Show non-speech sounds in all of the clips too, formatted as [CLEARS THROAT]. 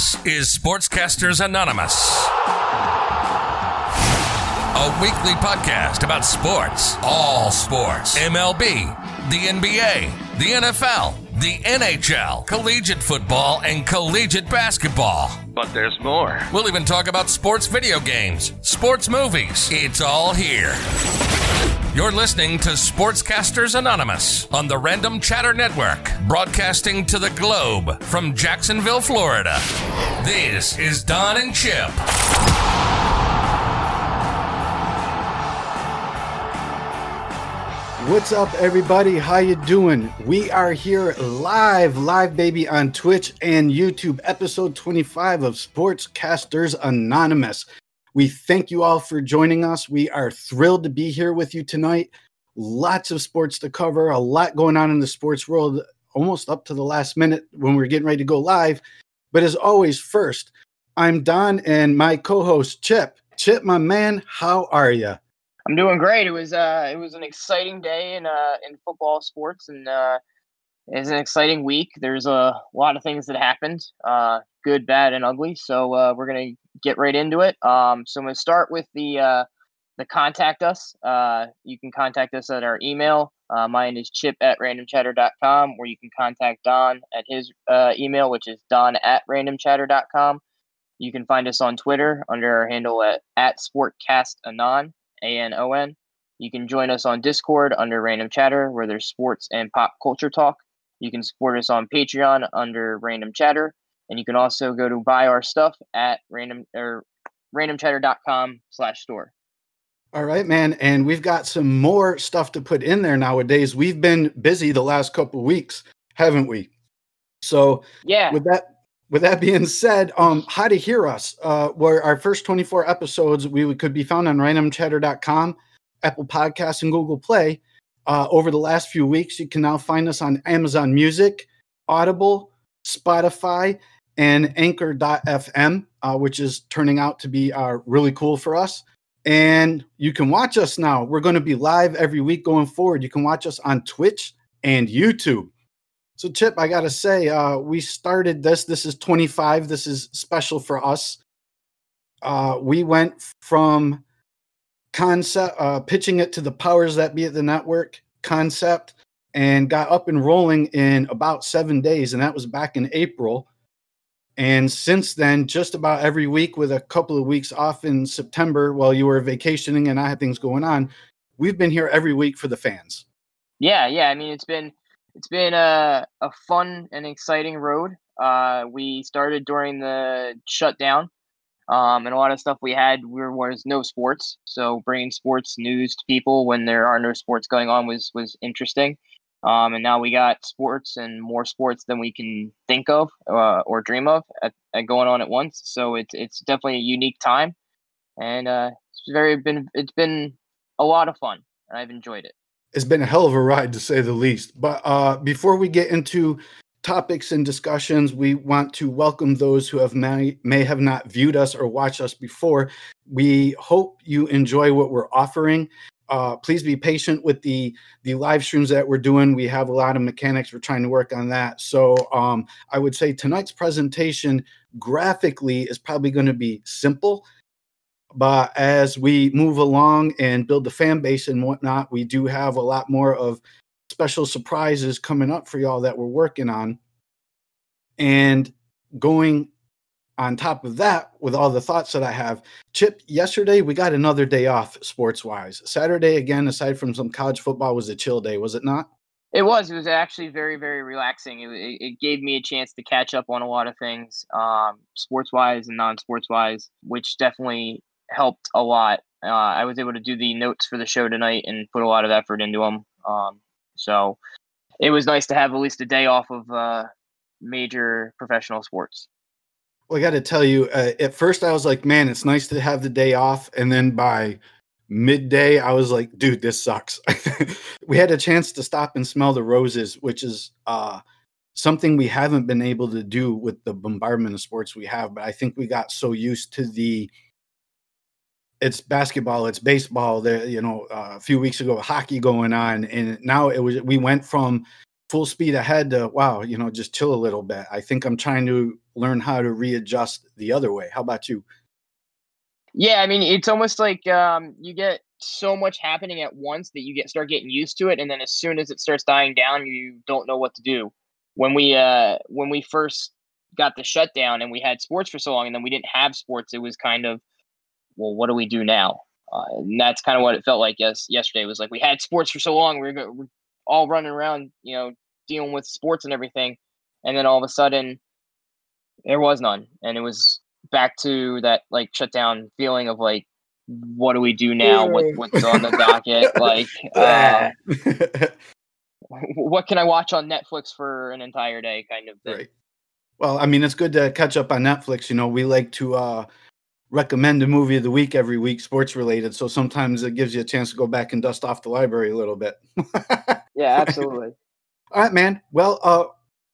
This is Sportscasters Anonymous, a weekly podcast about sports, all sports, MLB, the NBA, the NFL, the NHL, collegiate football, and collegiate basketball. But there's more. We'll even talk about sports video games, sports movies. It's all here. You're listening to Sportscasters Anonymous on the Random Chatter Network, broadcasting to the globe from Jacksonville, Florida. This is Don and Chip. What's up, everybody? How you doing? We are here live, live baby, on Twitch and YouTube, episode 25 of Sportscasters Anonymous. We thank you all for joining us. We are thrilled to be here with you tonight. Lots of sports to cover, a lot going on in the sports world, almost up to the last minute when we're getting ready to go live. But as always, first, I'm Don and my co-host Chip. Chip, my man, how are you? I'm doing great. It was uh it was an exciting day in uh in football sports and uh it's an exciting week. There's a lot of things that happened, uh good, bad, and ugly. So uh we're gonna get right into it. Um so I'm gonna start with the uh the contact us. Uh you can contact us at our email. Uh, mine is chip at randomchatter.com, or you can contact Don at his uh, email, which is don at randomchatter.com. You can find us on Twitter under our handle at, at SportcastAnon. A N O N. You can join us on Discord under Random Chatter, where there's sports and pop culture talk. You can support us on Patreon under Random Chatter, and you can also go to buy our stuff at random or randomchatter.com slash store. All right, man. And we've got some more stuff to put in there nowadays. We've been busy the last couple weeks, haven't we? So yeah, with that with that being said, um, how to hear us? Uh, where our first 24 episodes we could be found on randomchatter.com, Apple Podcasts, and Google Play. Uh, over the last few weeks, you can now find us on Amazon Music, Audible, Spotify, and Anchor.fm, uh, which is turning out to be uh, really cool for us. And you can watch us now. We're going to be live every week going forward. You can watch us on Twitch and YouTube. So, Chip, I got to say, uh, we started this. This is 25. This is special for us. Uh, we went from concept, uh, pitching it to the powers that be at the network concept, and got up and rolling in about seven days. And that was back in April. And since then, just about every week, with a couple of weeks off in September while you were vacationing and I had things going on, we've been here every week for the fans. Yeah, yeah. I mean, it's been it's been a, a fun and exciting road. Uh, we started during the shutdown, um, and a lot of stuff we had there was no sports. So bringing sports news to people when there are no sports going on was was interesting. Um, and now we got sports and more sports than we can think of uh, or dream of at, at going on at once. So it's it's definitely a unique time, and uh, it's very been it's been a lot of fun, and I've enjoyed it it's been a hell of a ride to say the least. But uh, before we get into topics and discussions, we want to welcome those who have may, may have not viewed us or watched us before. We hope you enjoy what we're offering. Uh, please be patient with the the live streams that we're doing. We have a lot of mechanics. We're trying to work on that. So um, I would say tonight's presentation graphically is probably going to be simple but as we move along and build the fan base and whatnot, we do have a lot more of special surprises coming up for y'all that we're working on. And going on top of that, with all the thoughts that I have, Chip, yesterday we got another day off sports wise. Saturday, again, aside from some college football, was a chill day, was it not? It was. It was actually very, very relaxing. It, it, gave me a chance to catch up on a lot of things, um, sports wise and non sports wise, which definitely helped a lot. Uh, I was able to do the notes for the show tonight and put a lot of effort into them. Um, so it was nice to have at least a day off of uh, major professional sports. Well, I got to tell you, uh, at first I was like, man, it's nice to have the day off. And then by midday, I was like, dude, this sucks. [LAUGHS] we had a chance to stop and smell the roses, which is uh, something we haven't been able to do with the bombardment of sports we have. But I think we got so used to the it's basketball, it's baseball. There, you know, uh, a few weeks ago, hockey going on, and now it was we went from full speed ahead to wow, you know, just chill a little bit. I think I'm trying to learn how to readjust the other way. How about you? Yeah, I mean, it's almost like um, you get so much happening at once that you get start getting used to it, and then as soon as it starts dying down, you don't know what to do. When we uh, when we first got the shutdown and we had sports for so long, and then we didn't have sports, it was kind of, well, what do we do now? Uh, and that's kind of what it felt like. Yes, yesterday was like we had sports for so long, we were, we're all running around, you know, dealing with sports and everything, and then all of a sudden, there was none, and it was back to that like shutdown feeling of like what do we do now what, what's on the docket? [LAUGHS] Like [LAUGHS] uh, what can i watch on netflix for an entire day kind of thing. Right. Well i mean it's good to catch up on netflix you know we like to uh recommend a movie of the week every week sports related so sometimes it gives you a chance to go back and dust off the library a little bit. [LAUGHS] Yeah absolutely. All right man. Well uh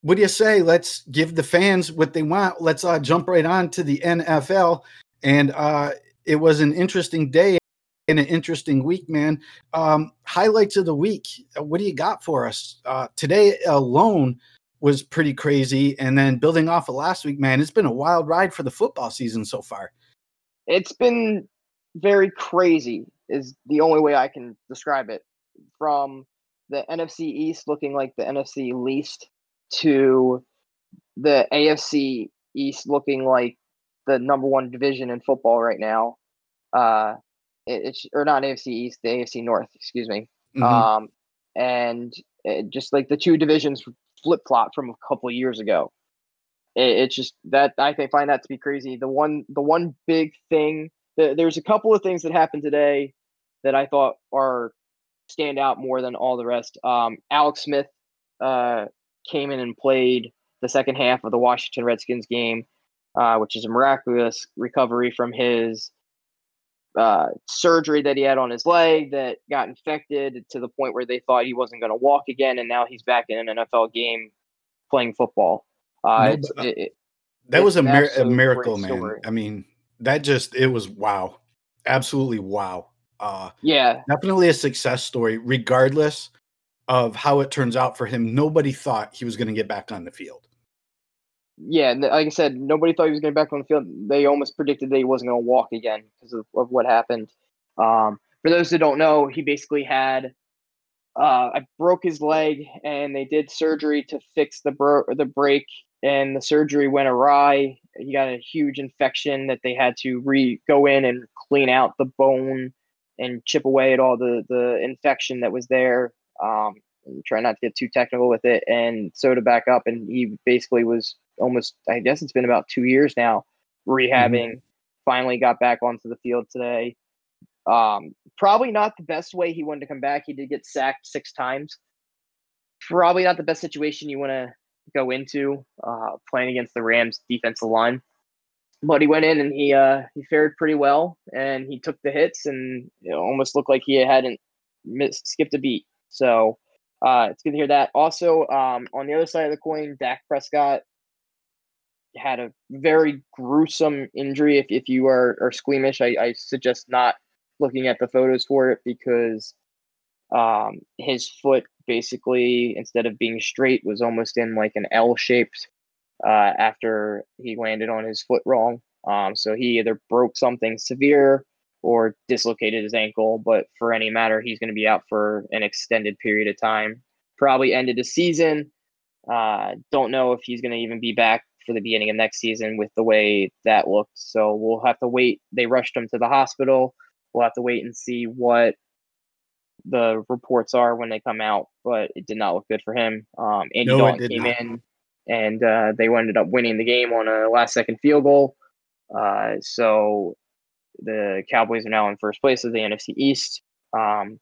what do you say? Let's give the fans what they want. Let's uh, jump right on to the NFL. And uh, it was an interesting day and an interesting week, man. Um, highlights of the week. Uh, what do you got for us? Uh, today alone was pretty crazy. And then building off of last week, man, it's been a wild ride for the football season so far. It's been very crazy, is the only way I can describe it. From the NFC East looking like the NFC least to the AFC East looking like the number one division in football right now. Uh, it, it's or not AFC East, the AFC North, excuse me. Mm-hmm. Um, and it, just like the two divisions flip flop from a couple years ago. It, it's just that I think find that to be crazy. The one, the one big thing. The, there's a couple of things that happened today that I thought are stand out more than all the rest. Um, Alex Smith uh, came in and played the second half of the Washington Redskins game, uh, which is a miraculous recovery from his uh, surgery that he had on his leg that got infected to the point where they thought he wasn't going to walk again, and now he's back in an NFL game playing football. Uh, no, it, it, that was a, mir- a miracle, man. Story. I mean, that just it was wow, absolutely wow. Uh, yeah, definitely a success story, regardless of how it turns out for him, nobody thought he was going to get back on the field. Yeah, like I said, nobody thought he was going back on the field. They almost predicted that he wasn't going to walk again because of, of, what happened. Um, for those who don't know, he basically had uh, I broke his leg, and they did surgery to fix the bro- the break, and the surgery went awry. He got a huge infection that they had to re go in and clean out the bone and chip away at all the the infection that was there. Um, try not to get too technical with it, and it back up. And he basically was almost, I guess it's been about two years now, rehabbing. Mm-hmm. Finally got back onto the field today. Um, probably not the best way he wanted to come back. He did get sacked six times. Probably not the best situation you want to go into uh, playing against the Rams defensive line. But he went in and he uh, he fared pretty well, and he took the hits, and it almost looked like he hadn't missed skipped a beat. So uh, it's good to hear that. Also, um, on the other side of the coin, Dak Prescott had a very gruesome injury. If, if you are, are squeamish, I, I suggest not looking at the photos for it because um, his foot basically, instead of being straight, was almost in like an L shaped uh, after he landed on his foot wrong. Um, so he either broke something severe or dislocated his ankle. But for any matter, he's going to be out for an extended period of time. Probably ended the season. Uh, don't know if he's going to even be back for the beginning of next season with the way that looked. So we'll have to wait. They rushed him to the hospital. We'll have to wait and see what the reports are when they come out. But it did not look good for him. Um, Andy no, Dalton came not. in, and uh, they ended up winning the game on a last second field goal. Uh, so the Cowboys are now in first place of the NFC East. Um,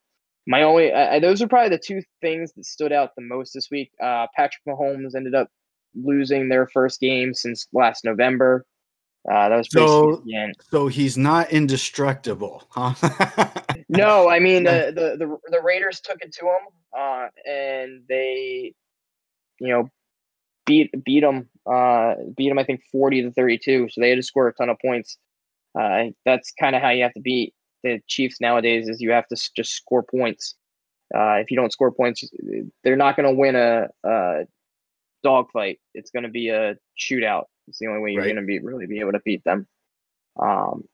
my only uh, those are probably the two things that stood out the most this week. Uh, Patrick Mahomes ended up losing their first game since last November. Uh, that was so. So he's not indestructible, huh? [LAUGHS] no, I mean the, the, the the Raiders took it to him, uh, and they, you know, beat beat them. Uh, beat them. I think forty to thirty two. So they had to score a ton of points. Uh, that's kind of how you have to beat the Chiefs nowadays. Is you have to just score points. Uh, if you don't score points, they're not going to win a, a dogfight. It's going to be a shootout. It's the only way you're right. going to be really be able to beat them. Um,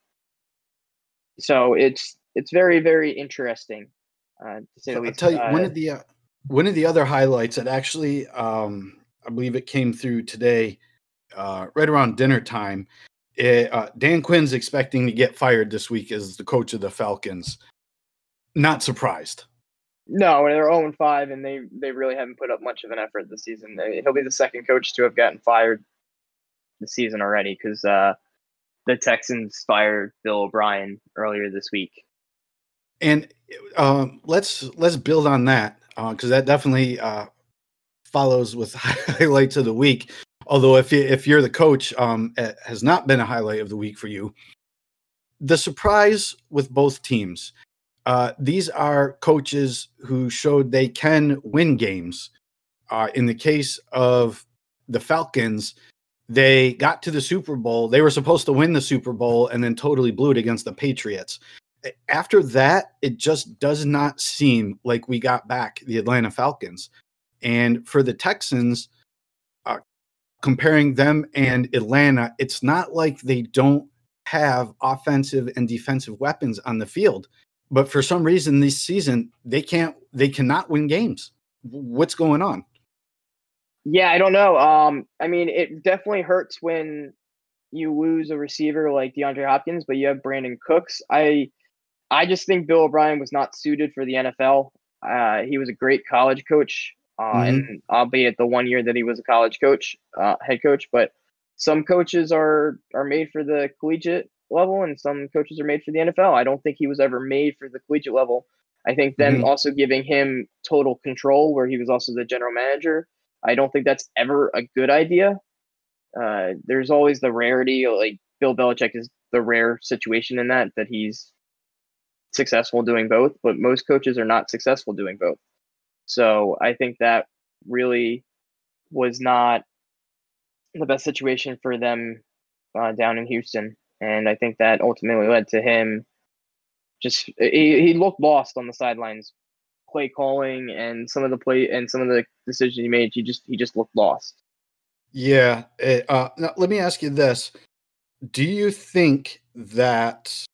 so it's it's very very interesting. Uh, to say so. I'll tell you one of the uh, one of the other highlights that actually um, I believe it came through today, uh, right around dinner time. It, uh, Dan Quinn's expecting to get fired this week as the coach of the Falcons. Not surprised. No, they're 0 5, and they they really haven't put up much of an effort this season. He'll be the second coach to have gotten fired this season already because uh, the Texans fired Bill O'Brien earlier this week. And uh, let's let's build on that because uh, that definitely uh, follows with [LAUGHS] highlights of the week. Although if you, if you're the coach, um, it has not been a highlight of the week for you. The surprise with both teams uh, these are coaches who showed they can win games. Uh, in the case of the Falcons, they got to the Super Bowl. They were supposed to win the Super Bowl and then totally blew it against the Patriots. After that, it just does not seem like we got back the Atlanta Falcons. And for the Texans, comparing them and Atlanta, it's not like they don't have offensive and defensive weapons on the field but for some reason this season they can't they cannot win games. What's going on? Yeah i don't know. Um i mean it definitely hurts when you lose a receiver like DeAndre Hopkins but you have Brandin Cooks. I i just think bill o'brien was not suited for the nfl uh, he was a great college coach uh, mm-hmm. and albeit the one year that he was a college coach uh, head coach but some coaches are are made for the collegiate level, and some coaches are made for the NFL. I don't think he was ever made for the collegiate level. I think them mm-hmm. also giving him total control, where he was also the general manager. I don't think that's ever a good idea. Uh, there's always the rarity, like Bill Belichick is the rare situation in that that he's successful doing both, but most coaches are not successful doing both. So I think that really was not the best situation for them uh, down in Houston and I think that ultimately led to him just he, he looked lost on the sidelines, play calling and some of the play and some of the decisions he made. He just he just looked lost. Yeah. Eh, uh, let me ask you this: Do you think that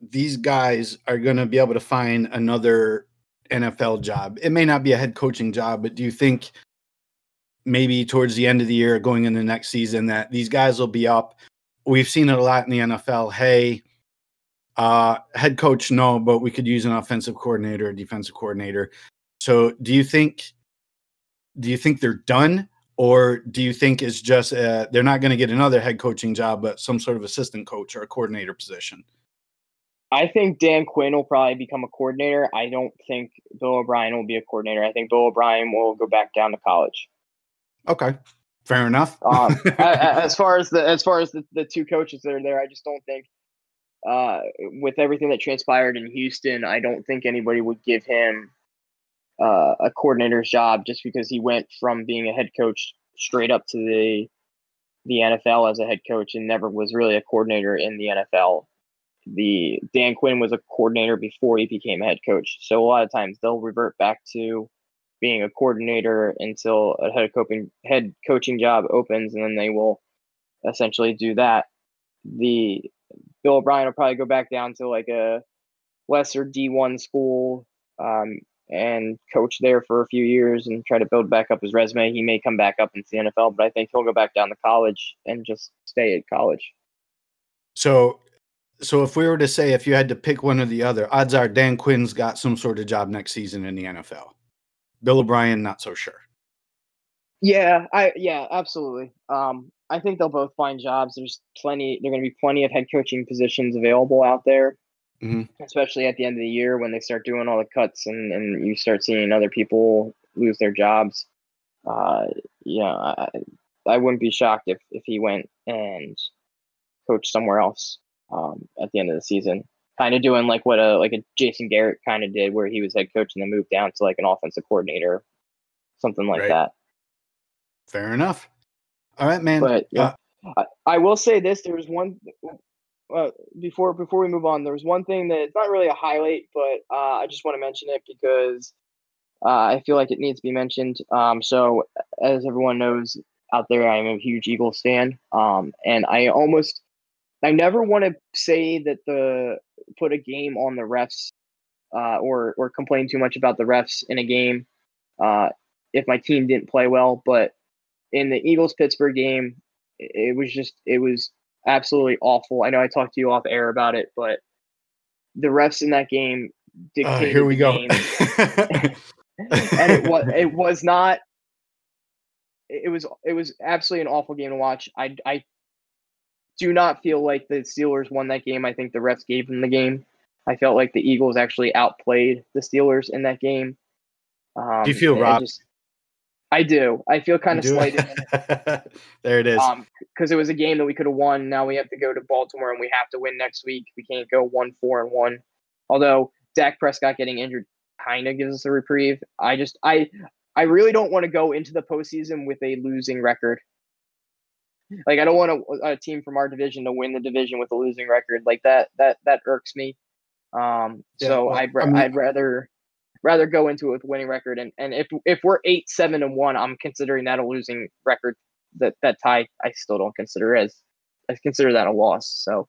these guys are going to be able to find another NFL job? It may not be a head coaching job, but do you think? Maybe towards the end of the year, going into next season, that these guys will be up we've seen it a lot in the NFL. Hey, uh, head coach, no, but we could use an offensive coordinator, a defensive coordinator. So, do you think? Do you think they're done, or do you think it's just uh, they're not going to get another head coaching job, but some sort of assistant coach or a coordinator position? I think Dan Quinn will probably become a coordinator. I don't think Bill O'Brien will be a coordinator. I think Bill O'Brien will go back down to college. Okay. Fair enough. um, [LAUGHS] as far as the as far as the, the two coaches that are there, I just don't think uh, with everything that transpired in Houston, I don't think anybody would give him uh, a coordinator's job just because he went from being a head coach straight up to the the NFL as a head coach and never was really a coordinator in the NFL. The Dan Quinn was a coordinator before he became head coach, so a lot of times they'll revert back to being a coordinator until a head coaching head coaching job opens, and then they will essentially do that. The Bill O'Brien will probably go back down to like a lesser D one school um, and coach there for a few years and try to build back up his resume. He may come back up into the NFL, but I think he'll go back down to college and just stay at college. So, so if we were to say if you had to pick one or the other, odds are Dan Quinn's got some sort of job next season in the NFL. Bill O'Brien, not so sure. Yeah, I yeah, absolutely. Um, I think they'll both find jobs. There's plenty. There are going to be plenty of head coaching positions available out there, mm-hmm. especially at the end of the year when they start doing all the cuts and and you start seeing other people lose their jobs. Uh, yeah, I, I wouldn't be shocked if if he went and coached somewhere else um, at the end of the season kind of doing like what a like a Jason Garrett kind of did, where he was head coach and then moved down to like an offensive coordinator, something like right. that. Fair enough. All right, man. But yeah, uh, I, I, will say this: there was one uh, before before we move on. There was one thing that it's not really a highlight, but uh, I just want to mention it because uh, I feel like it needs to be mentioned. Um, so, as everyone knows out there, I'm a huge Eagles fan, um, and I almost, I never want to say that the put a game on the refs uh, or or complain too much about the refs in a game uh, if my team didn't play well. But in the Eagles Pittsburgh game, it was just it was absolutely awful. I know I talked to you off air about it, but the refs in that game Uh, dictated. here we the go. game. [LAUGHS] and it was it was not. It was it was absolutely an awful game to watch. I I do not feel like the Steelers won that game. I think the refs gave them the game. I felt like the Eagles actually outplayed the Steelers in that game. Um, Do you feel and I robbed? just- I do. I feel kind of Do it. slighted [LAUGHS] there it is. um because it was a game that we could have won. Now we have to go to Baltimore and we have to win next week. We can't go one four and one. Although Dak Prescott getting injured kind of gives us a reprieve. I just I I really don't want to go into the postseason with a losing record. Like I don't want a, a team from our division to win the division with a losing record like that. That that irks me. Um, Yeah, so well, I'd I mean- I'd rather rather go into it with a winning record. And and if if we're eight seven and one, I'm considering that a losing record. That that tie I still don't consider as I consider that a loss. So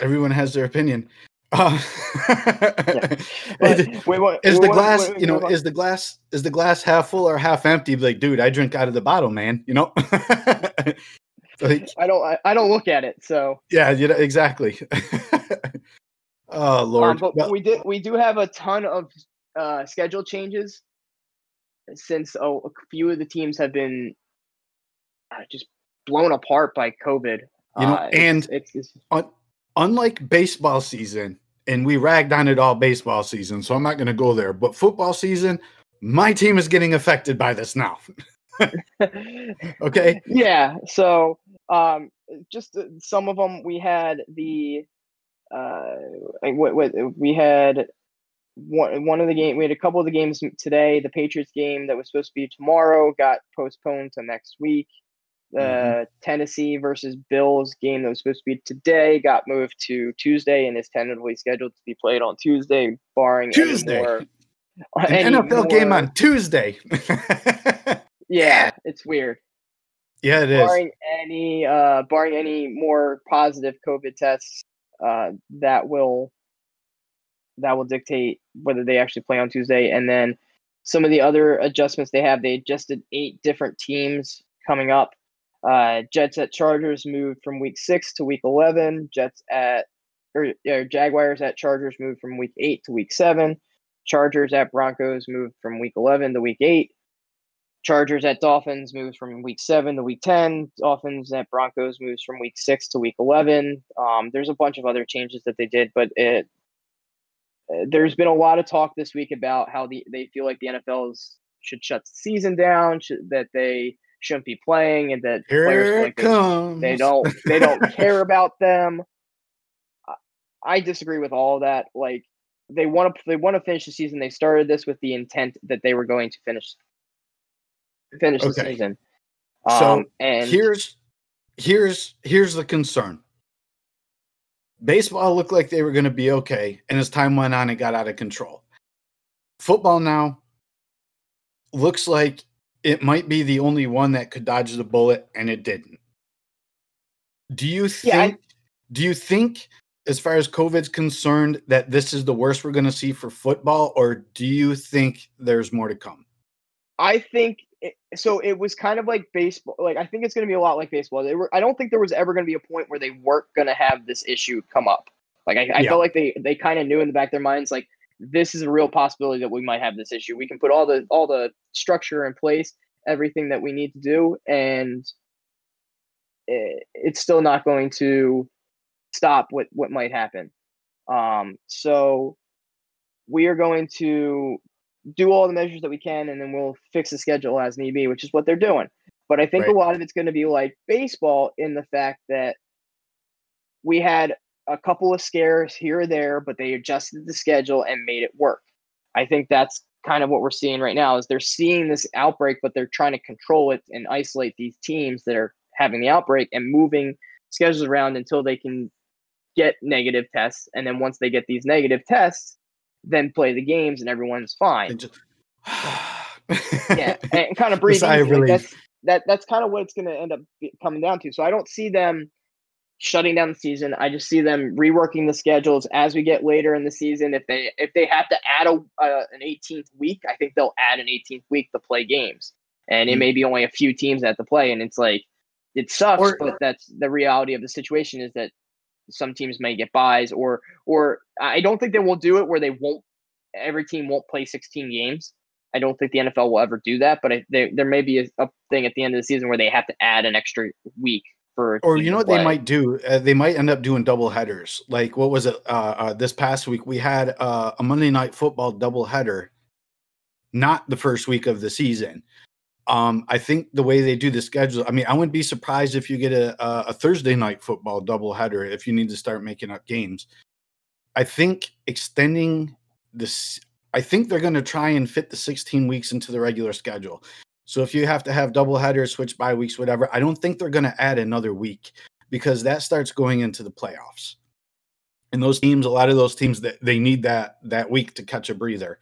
Everyone has their opinion. Uh, [LAUGHS] but is we want- is we the glass, you know, is the glass is the glass half full or half empty? Like, dude, I drink out of the bottle, man. You know, [LAUGHS] like, I don't I, I don't look at it. So yeah, you know, exactly. [LAUGHS] oh Lord, Um, but Well, we did we do have a ton of uh, schedule changes since oh, a few of the teams have been uh, just blown apart by COVID. You know, Uh, it's- and- it's, it's, un- unlike baseball season, and we ragged on it all baseball season, so I'm not going to go there. But football season, my team is getting affected by this now. [LAUGHS] Okay, [LAUGHS] yeah. So um, just uh, some of them we had the uh, we had one one of the game we had a couple of the games today. The Patriots game that was supposed to be tomorrow got postponed to next week. The Mhm. Tennessee versus Bills game that was supposed to be today got moved to Tuesday and is tentatively scheduled to be played on Tuesday, barring Tuesday. any more. an [LAUGHS] NFL game on Tuesday. [LAUGHS] Yeah, it's weird. yeah, it is. barring any uh barring any more positive covid tests uh that will that will dictate whether they actually play on tuesday and then some of the other adjustments they have they adjusted eight different teams coming up uh jets at chargers moved from week six to week 11 jets at or, or jaguars at chargers moved from week eight to week seven chargers at broncos moved from week 11 to week eight Chargers at Dolphins moves from week seven to week 10. Dolphins at Broncos moves from week six to week 11. Um, there's a bunch of other changes that they did, but it, there's been a lot of talk this week about how the, they feel like the NFL should shut the season down, should, that they shouldn't be playing, and that players Here feel it like they, comes. they don't they don't [LAUGHS] care about them. I- disagree with all of that. Like they want to they want to finish the season. They started this with the intent that they were going to finish finish the Okay. season. So, Um, and here's here's here's the concern. Baseball looked like they were going to be okay, and as time went on, it got out of control. Football now looks like it might be the only one that could dodge the bullet, and it didn't. Do you think? Yeah, I- do you think, as far as COVID's concerned, that this is the worst we're going to see for football, or do you think there's more to come? I think it, so. It was kind of like baseball. Like I think it's going to be a lot like baseball. They were. I don't think there was ever going to be a point where they weren't going to have this issue come up. Like I, I Yeah. felt like they they kind of knew in the back of their minds like this is a real possibility that we might have this issue. We can put all the all the structure in place, everything that we need to do, and it, it's still not going to stop what what might happen. Um, so we are going to do all the measures that we can, and then we'll fix the schedule as need be, which is what they're doing. But I think Right. a lot of it's going to be like baseball in the fact that we had a couple of scares here or there, but they adjusted the schedule and made it work. I think that's kind of what we're seeing right now is they're seeing this outbreak, but they're trying to control it and isolate these teams that are having the outbreak and moving schedules around until they can get negative tests. And then once they get these negative tests, then play the games and everyone's fine. Just, [SIGHS] yeah, and kind of. Like that's that that's kind of what it's going to end up coming down to. So I don't see them shutting down the season. I just see them reworking the schedules as we get later in the season. If they if they have to add a uh, an 18th week, I think they'll add an 18th week to play games, and it mm-hmm. may be only a few teams that to play. And it's like it sucks, or, but that's the reality of the situation. Is that some teams may get byes, or or I don't think they will do it where they won't. Every team won't play 16 games. I don't think the NFL will ever do that, but I, there there may be a, a, thing at the end of the season where they have to add an extra week for. Or you know what they might do? Uh, they might end up doing double headers. Like what was it? Uh, uh, this past week we had uh, a Monday night football double header, not the first week of the season. Um, I think the way they do the schedule, I mean, I wouldn't be surprised if you get a, a Thursday night football double header if you need to start making up games. I think extending this I think they're going to try and fit the 16 weeks into the regular schedule. So if you have to have double headers, switch bye weeks, whatever, I don't think they're going to add another week because that starts going into the playoffs. And those teams, a lot of those teams that they need that that week to catch a breather.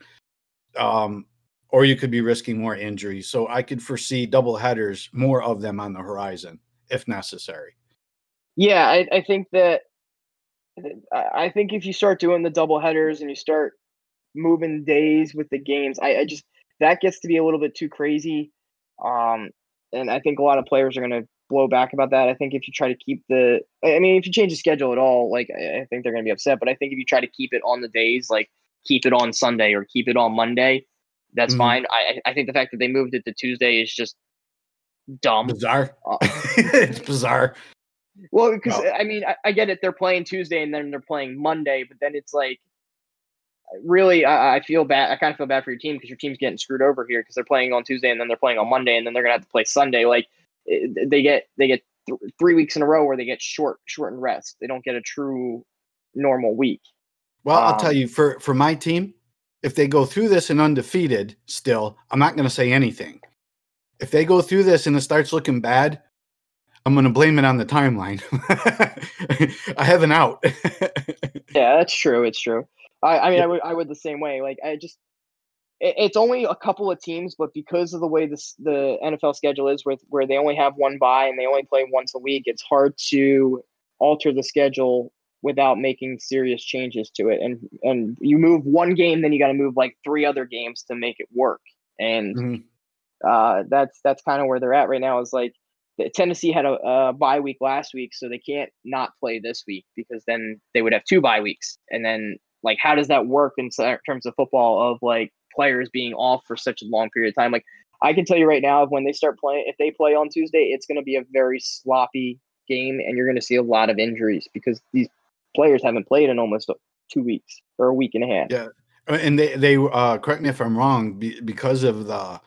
Um, or you could be risking more injuries. So I could foresee double headers, more of them on the horizon if necessary. Yeah, I, I think that I think if you start doing the double headers and you start moving days with the games. I, I just that gets to be a little bit too crazy. Um, and I think a lot of players are going to blow back about that. I think if you try to keep the, I mean, if you change the schedule at all, like I think they're going to be upset. But I think if you try to keep it on the days, like keep it on Sunday or keep it on Monday, that's mm-hmm. fine. I I think the fact that they moved it to Tuesday is just dumb, bizarre. Uh, [LAUGHS] it's bizarre. Well, because oh. I mean, I, I, get it. They're playing Tuesday and then they're playing Monday, but then it's like really, I, I, feel bad. I kind of feel bad for your team because your team's getting screwed over here because they're playing on Tuesday and then they're playing on Monday and then they're gonna have to play Sunday. Like they get they get th- three weeks in a row where they get short shortened rest. They don't get a true normal week. Well, um, I'll tell um, you for for my team, if they go through this and undefeated, still, I'm not gonna say anything. If they go through this and it starts looking bad, I'm going to blame it on the timeline. [LAUGHS] I have an out. [LAUGHS] yeah, that's true. It's true. I, I mean, I would, I would the same way. Like, I just, it, it's only a couple of teams, but because of the way this the NFL schedule is, where where they only have one bye and they only play once a week, it's hard to alter the schedule without making serious changes to it. And and you move one game, then you got to move like three other games to make it work. And mm-hmm. uh, that's that's kind of where they're at right now. Is like Tennessee had a, a bye week last week, so they can't not play this week because then they would have two bye weeks, and then like, how does that work in terms of football of like players being off for such a long period of time? Like, I can tell you right now, when they start playing, if they play on Tuesday, it's going to be a very sloppy game, and you're going to see a lot of injuries because these players haven't played in almost two weeks or a week and a half. Yeah, uh, and they they uh, correct me if I'm wrong because of the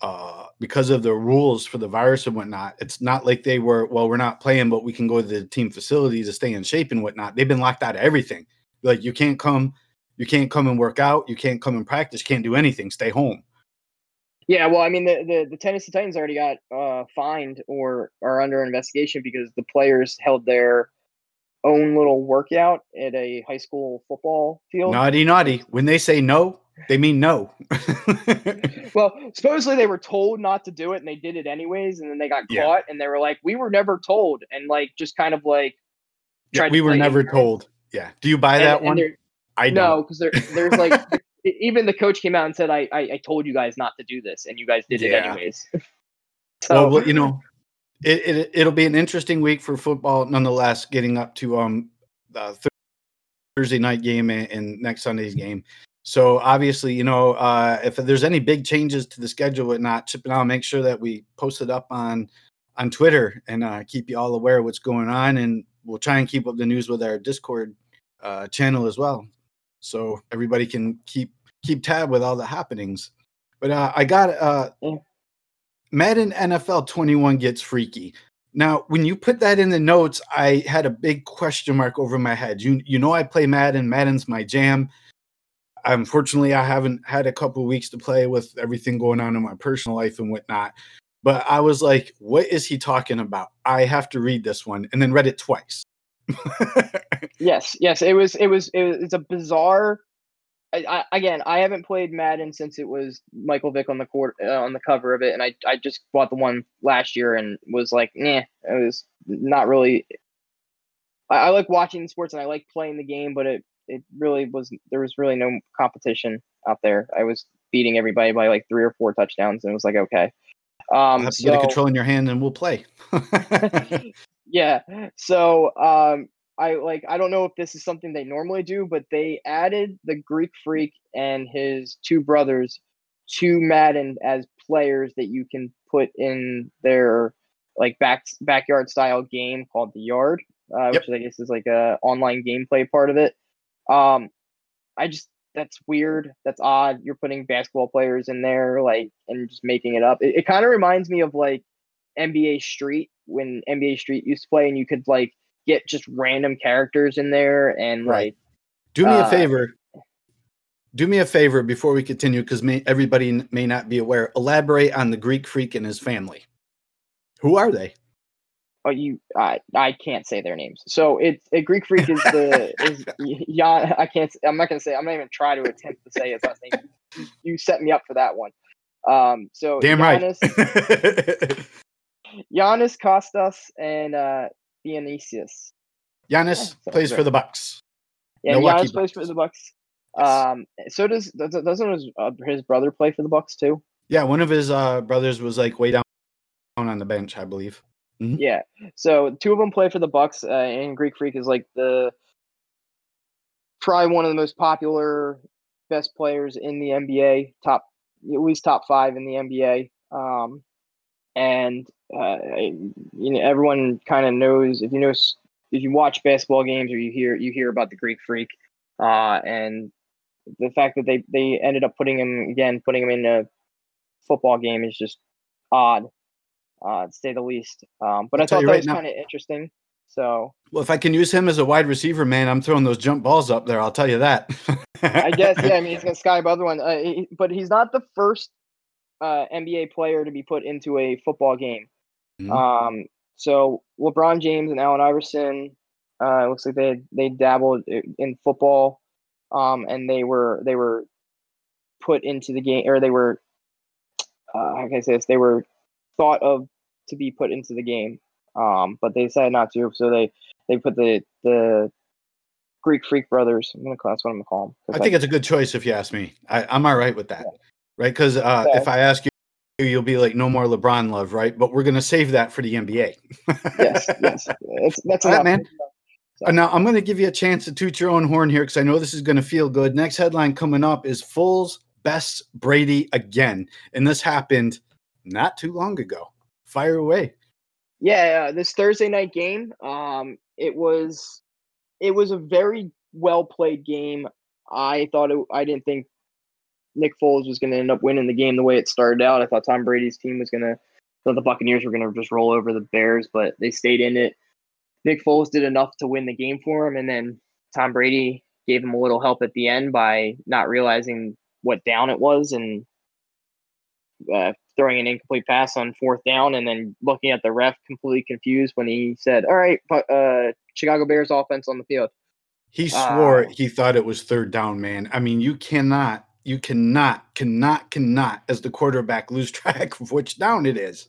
uh, because of the rules for the virus and whatnot. It's not like they were well, we're not playing, but we can go to the team facility to stay in shape and whatnot. They've been locked out of everything. Like you can't come, you can't come and work out, you can't come and practice, can't do anything. Stay home. Yeah, well, I mean, the, the, the Tennessee Titans already got uh, fined or are under investigation because the players held their own little workout at a high school football field. Naughty, naughty. When they say no, they mean no. [LAUGHS] well, supposedly they were told not to do it and they did it anyways. And then they got yeah. caught and they were like, we were never told. And like, just kind of like, yeah, we were never told. Yeah. Do you buy and, that one? I know because there, there's like [LAUGHS] even the coach came out and said, I, I, I told you guys not to do this, and you guys did yeah. it anyways." [LAUGHS] so, well, you know, it, it it'll be an interesting week for football, nonetheless. Getting up to um the Thursday night game and, and next Sunday's game. So obviously, you know, uh, if there's any big changes to the schedule, whatnot, Chip and I'll make sure that we post it up on on Twitter and uh, keep you all aware of what's going on. And we'll try and keep up the news with our Discord uh, channel as well, so everybody can keep keep tab with all the happenings. But uh, I got uh, Madden NFL 21 gets freaky. Now, when you put that in the notes, I had a big question mark over my head. You you know I play Madden. Madden's my jam. Unfortunately, I haven't had a couple weeks to play with everything going on in my personal life and whatnot. But I was like, what is he talking about? I have to read this one and then read it twice. [LAUGHS] yes, yes. It was it was it was it's a bizarre I, I, again, I haven't played Madden since it was Michael Vick on the court uh, on the cover of it, and I I just bought the one last year and was like, nah, it was not really. I, I like watching sports and I like playing the game, but it it really was there was really no competition out there. I was beating everybody by like three or four touchdowns, and it was like okay. Um, have to so, get a control in your hand, and we'll play. [LAUGHS] yeah. So um, I like I don't know if this is something they normally do, but they added the Greek Freak and his two brothers to Madden as players that you can put in their like back backyard style game called the Yard, uh, yep. which I guess is like a online gameplay part of it. Um, I just that's weird. That's odd. You're putting basketball players in there, like, and just making it up. It, it kind of reminds me of like NBA Street when NBA Street used to play, and you could like get just random characters in there and right. like. Do me uh, a favor. Do me a favor before we continue, because everybody may not be aware. Elaborate on the Greek freak and his family. Who are they? Oh, you, I, I can't say their names. So it's a Greek freak is the [LAUGHS] is Jan. I can't. I'm not gonna say. I'm not even try to attempt to say his last name. You set me up for that one. Um. So damn Giannis, right. Giannis [LAUGHS] Kostas and uh, Dionysius. Giannis oh, plays for the Bucks. Yeah, Milwaukee Giannis plays for the Bucks. Um, so does doesn't his, uh, his brother play for the Bucks too? Yeah, one of his uh, brothers was like way down on the bench, I believe. Mm-hmm. Yeah, so two of them play for the Bucks, uh, and Greek Freak is like the probably one of the most popular, best players in the NBA, top at least top five in the NBA. Um, and uh, you know everyone kind of knows if you know if you watch basketball games or you hear you hear about the Greek Freak, uh, and the fact that they they ended up putting him again putting him in a football game is just odd, uh, to say the least. Um, but I'll i thought that right was kind of interesting. So, well, if I can use him as a wide receiver, man, I'm throwing those jump balls up there. I'll tell you that. I guess, yeah. I mean, he's gonna [LAUGHS] sky above the one, uh, he, but he's not the first uh, NBA player to be put into a football game. Mm-hmm. Um, so LeBron James and Allen Iverson, uh, looks like they they dabbled in football, um, and they were they were put into the game, or they were, uh, how can I say this? They were thought of to be put into the game, um, but they decided not to. So they they put the the Greek Freak brothers. I'm gonna call that's what I'm gonna call them. I think it's a good choice if you ask me. I, am all right with that, yeah. right? Because uh, yeah. if I ask you you'll be like no more LeBron love, right? But we're gonna save that for the NBA. [LAUGHS] yes, yes, it's, that's right, man. So. Now I'm gonna give you a chance to toot your own horn here because I know this is gonna feel good. Next headline coming up is Foles best Brady again, and this happened not too long ago. Fire away. Yeah, uh, this Thursday night game. Um, it was it was a very well played game. I thought it, I didn't think Nick Foles was going to end up winning the game the way it started out. I thought Tom Brady's team was going to, thought the Buccaneers were going to just roll over the Bears, but they stayed in it. Nick Foles did enough to win the game for him, and then Tom Brady gave him a little help at the end by not realizing what down it was and uh, throwing an incomplete pass on fourth down, and then looking at the ref completely confused when he said, "All right, uh, Chicago Bears offense on the field." He swore uh, he thought it was third down, man. I mean, you cannot you cannot, cannot, cannot, as the quarterback, lose track of which down it is.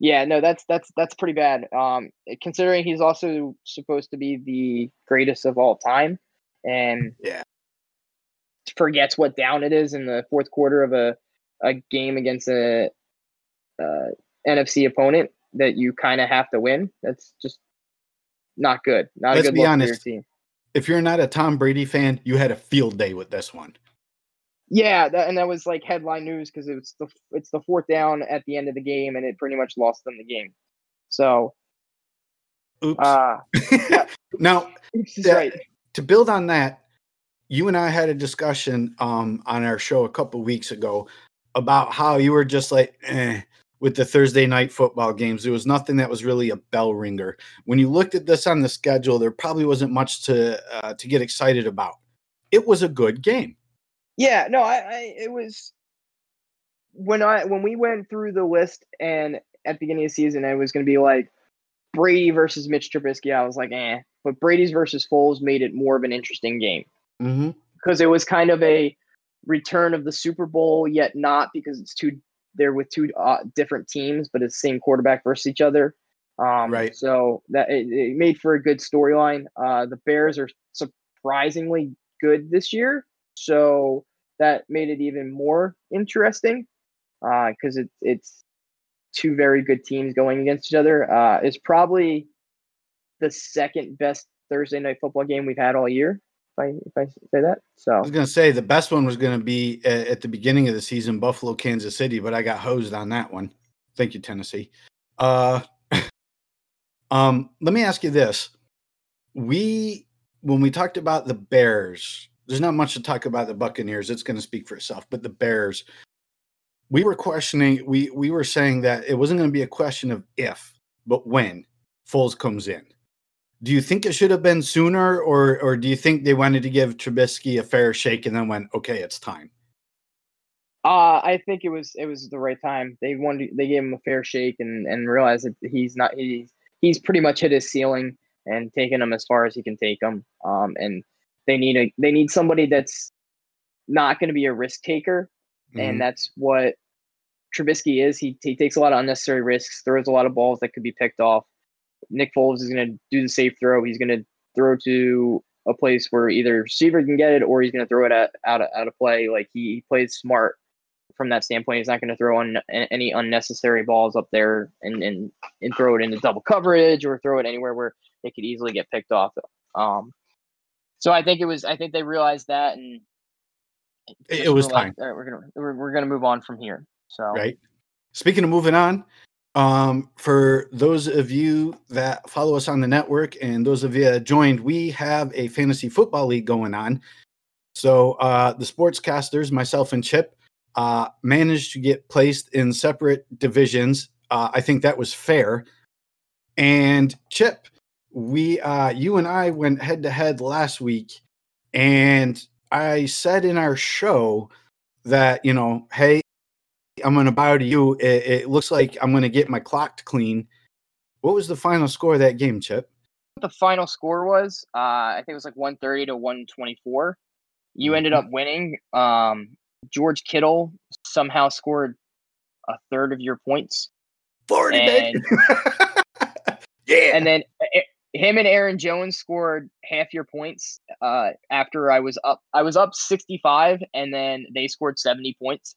Yeah, no, that's that's that's pretty bad. Um, considering he's also supposed to be the greatest of all time, and yeah, forgets what down it is in the fourth quarter of a a game against a, a NFC opponent that you kind of have to win. That's just not good. Not Let's a good be honest. If you're not a Tom Brady fan, you had a field day with this one. Yeah, that, and that was like headline news because it's the it's the fourth down at the end of the game, and it pretty much lost them the game. So, oops. Uh, [LAUGHS] yeah. now, oops is right. To build on that, you and I had a discussion um, on our show a couple weeks ago about how you were just like eh, with the Thursday night football games. There was nothing that was really a bell ringer. When you looked at this on the schedule, there probably wasn't much to uh, to get excited about. It was a good game. Yeah, no, I, I it was when I when we went through the list and at the beginning of the season it was going to be like Brady versus Mitch Trubisky. I was like, eh. But Brady's versus Foles made it more of an interesting game. Mm-hmm. because it was kind of a return of the Super Bowl, yet not because it's two they're with two uh, different teams, but it's the same quarterback versus each other. Um, Right. So that it, it made for a good storyline. Uh, the Bears are surprisingly good this year, so that made it even more interesting because it's it's two very good teams going against each other. Uh, it's probably the second best Thursday night football game we've had all year. If I if I say that, so I was gonna say the best one was gonna be at, at the beginning of the season, Buffalo, Kansas City, but I got hosed on that one. Thank you, Tennessee. Uh, [LAUGHS] um, let me ask you this: We when we talked about the Bears, there's not much to talk about the Buccaneers. It's going to speak for itself. But the Bears, we were questioning. We we were saying that it wasn't going to be a question of if, but when Foles comes in. Do you think it should have been sooner, or or do you think they wanted to give Trubisky a fair shake and then went, okay, it's time? Uh, I think it was it was the right time. They wanted they gave him a fair shake and and realized that he's not he's he's pretty much hit his ceiling and taken him as far as he can take him. Um, and they need a they need somebody that's not going to be a risk taker, Mhm. and that's what Trubisky is. He he takes a lot of unnecessary risks, throws a lot of balls that could be picked off. Nick Foles is going to do the safe throw. He's going to throw to a place where either receiver can get it or he's going to throw it out of, out of play. Like he, plays smart from that standpoint. He's not going to throw on any unnecessary balls up there and, and and throw it into double coverage or throw it anywhere where it could easily get picked off. Um, so I think it was. I think they realized that and It- it was were like, time. "All right, we're gonna we're, we're gonna move on from here. So right? Speaking of moving on, um, for those of you that follow us on the network and those of you that joined, we have a fantasy football league going on. So uh, the sportscasters, myself and Chip, uh, managed to get placed in separate divisions. Uh, I think that was fair. And Chip, we, uh, you and I went head to head last week, and I said in our show that you know, hey, I'm going to bow to you. It, it looks like I'm going to get my clock clean. What was the final score of that game, Chip? the final score was uh, I think it was like 130 to 124. You ended up winning. Um, George Kittle somehow scored a third of your points. 40, And- [LAUGHS] yeah. and then uh, him and Aaron Jones scored half your points uh, after I was up. I was up sixty five, and then they scored seventy points.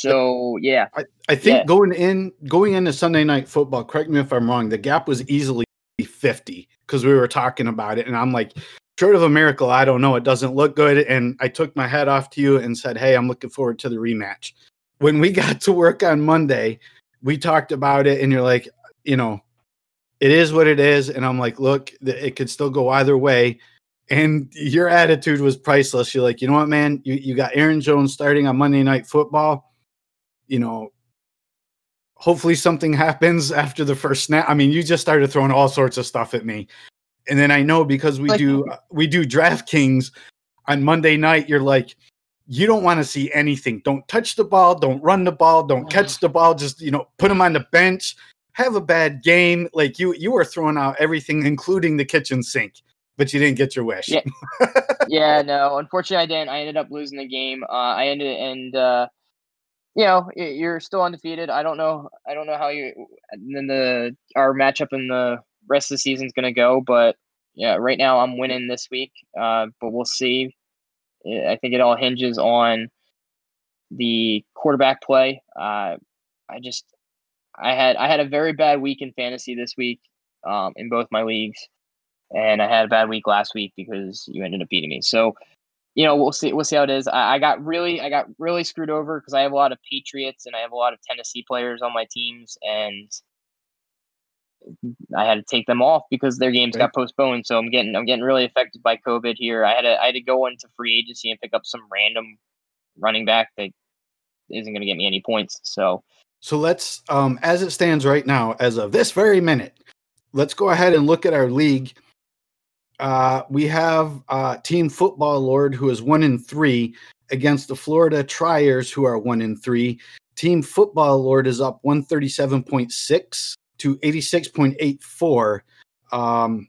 So yeah, I I think yeah. going in going into Sunday night football, correct me if I'm wrong, the gap was easily 50 because we were talking about it. And I'm like, short of a miracle, I don't know. It doesn't look good. And I took my hat off to you and said, Hey, I'm looking forward to the rematch. When we [LAUGHS] got to work on Monday, we talked about it, and you're like, you know, it is what it is. And I'm like, look, it could still go either way. And your attitude was priceless. You're like, you know what, man? You, you got Aaron Jones starting on Monday Night Football. You know, hopefully something happens after the first snap. I mean, you just started throwing all sorts of stuff at me. And then I know because we Like- do uh, we do DraftKings on Monday night, you're like, you don't want to see anything. Don't touch the ball. Don't run the ball. Don't catch the ball. Just you know, put him on the bench. Have a bad game. Like you, you were throwing out everything, including the kitchen sink, but you didn't get your wish. Yeah. [LAUGHS] yeah, no. Unfortunately, I didn't. I ended up losing the game. Uh, I ended and uh, you know you're still undefeated. I don't know. I don't know how you then the our matchup in the rest of the season's gonna go, but yeah, right now I'm winning this week. Uh, but we'll see. I I think it all hinges on the quarterback play. Uh, I just I had I had a very bad week in fantasy this week um, in both my leagues and I had a bad week last week because you ended up beating me. So, you know, we'll see. We'll see how it is. I, I got really, I got really screwed over because I have a lot of Patriots and I have a lot of Tennessee players on my teams, and I had to take them off because their games got postponed. So I'm getting, I'm getting really affected by COVID here. I had to, I had to go into free agency and pick up some random running back that isn't going to get me any points. So So let's, um, as it stands right now, as of this very minute, let's go ahead and look at our league. Uh, we have uh, Team Football Lord, who is one in three, against the Florida Triers, who are one in three. Team Football Lord is up 137.6 to 86.84. Um,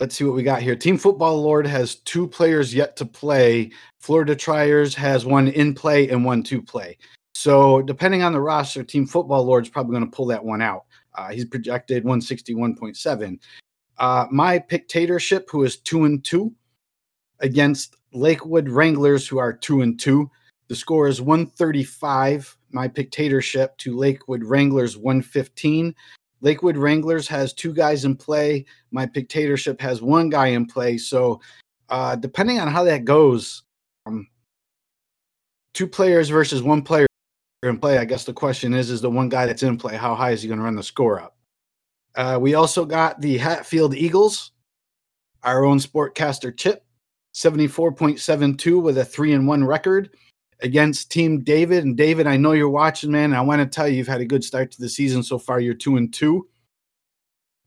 let's see what we got here. Team Football Lord has two players yet to play. Florida Triers has one in play and one to play. So depending on the roster, Team Football Lord's probably going to pull that one out. Uh, he's projected 161.7. Uh, my Pictatorship, who is two and two, against Lakewood Wranglers, who are two and two. The score is 135. My Pictatorship to Lakewood Wranglers 115. Lakewood Wranglers has two guys in play. My Pictatorship has one guy in play. So, uh, depending on how that goes, um, two players versus one player in play. I guess the question is: Is the one guy that's in play how high is he going to run the score up? Uh, we also got the Hatfield Eagles, our own sportcaster Chip, seventy-four point seven two with a three and one record against Team David. And David, I know you're watching, man. I want to tell you, you've had a good start to the season so far. You're two and two.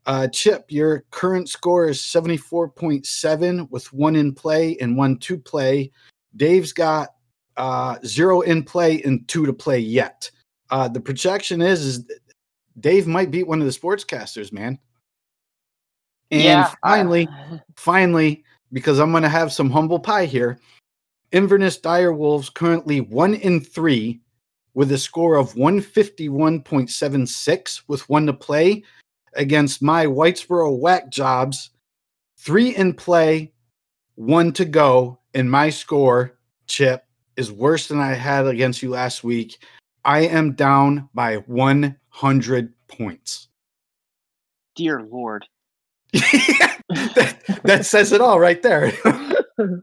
Uh, Chip, your current score is 74.7 with one in play and one to play. Dave's got uh, zero in play and two to play yet. Uh, the projection is, is Dave might beat one of the sportscasters, man. And Yeah, finally, finally, because I'm going to have some humble pie here. Inverness Dire Wolves currently one in three with a score of 151.76 with one to play against my Whitesboro Whack Jobs, three in play, one to go, and my score, Chip, is worse than I had against you last week. I am down by 100 points. dear Lord. that, [LAUGHS] [LAUGHS] that says it all right there. [LAUGHS]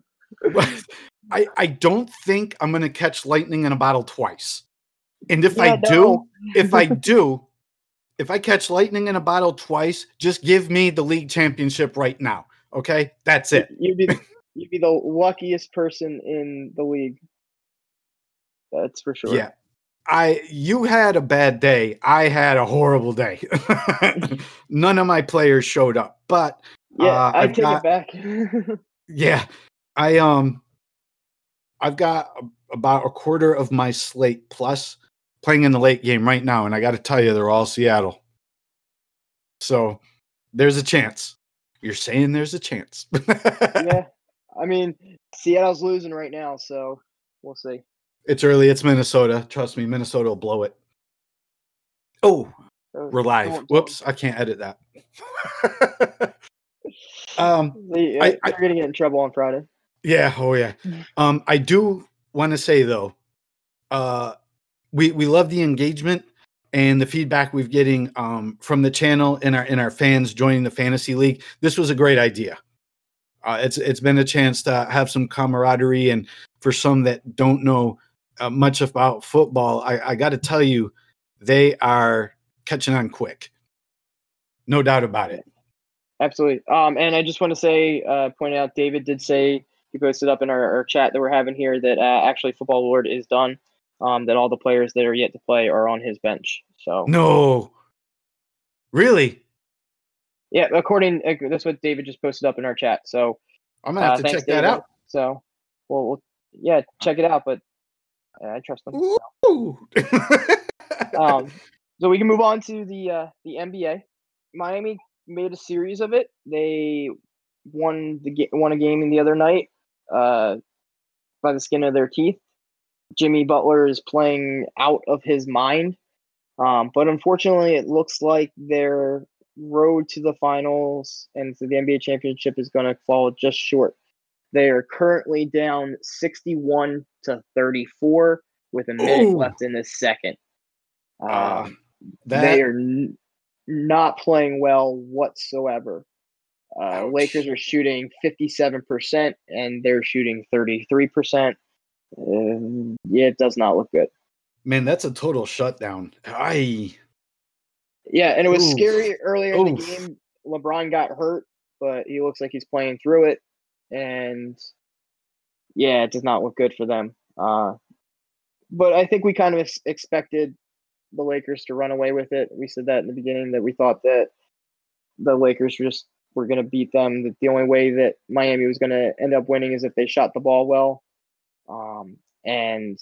I, I don't think I'm going to catch lightning in a bottle twice. And if I Yeah, do, if I do, if I catch lightning in a bottle twice, just give me the league championship right now. Okay, that's it. You'd be you'd be the luckiest person in the league. That's for sure. Yeah. I you had a bad day. I had a horrible day. [LAUGHS] None of my players showed up, but Yeah, Uh, I I've take got- it back. [LAUGHS] yeah, I um, I've got about a quarter of my slate plus playing in the late game right now, and I got to tell you, they're all Seattle. So there's a chance. You're saying there's a chance. [LAUGHS] yeah. I mean, Seattle's losing right now, so we'll see. It's early. It's Minnesota. Trust me, Minnesota will blow it. Oh, Uh, we're live. Whoops, I can't edit that. [LAUGHS] um, They, I- uh, I- they're gonna get in trouble on Friday. Yeah, oh yeah. Um, I do want to say though, uh, we we love the engagement and the feedback we've getting um from the channel and our and our fans joining the fantasy league. This was a great idea. Uh, it's it's been a chance to have some camaraderie, and for some that don't know uh, much about football, I, I got to tell you, they are catching on quick. No doubt about it. Absolutely. Um, and I just want to say, uh, point out, David did say he posted up in our, our chat that we're having here that uh, actually Football Lord is done. Um, that all the players that are yet to play are on his bench. So No, really, yeah, according uh, that's what David just posted up in our chat. So I'm gonna have uh, to check that out. So well, we'll yeah, check it out. But I trust them. Ooh. um, so we can move on to the uh, the NBA. Miami made a series of it. They won the ga- won a game in the other night uh, by the skin of their teeth. Jimmy Butler is playing out of his mind, um, but unfortunately, it looks like their road to the finals and to the NBA championship is going to fall just short. They are currently down sixty-one to thirty-four with a minute Ooh. left in the second. Um, Ah, that they are n- not playing well whatsoever. Uh, Lakers are shooting 57% and they're shooting 33%. Uh, yeah, it does not look good. man, that's a total shutdown. I Yeah, and it was Oof. scary earlier in the game. LeBron got hurt, but he looks like he's playing through it. And yeah, it does not look good for them. Uh, but I think we kind of ex- expected the Lakers to run away with it. We said that in the beginning that we thought that the Lakers just were going to beat them. That the only way that Miami was going to end up winning is if they shot the ball well. Um, and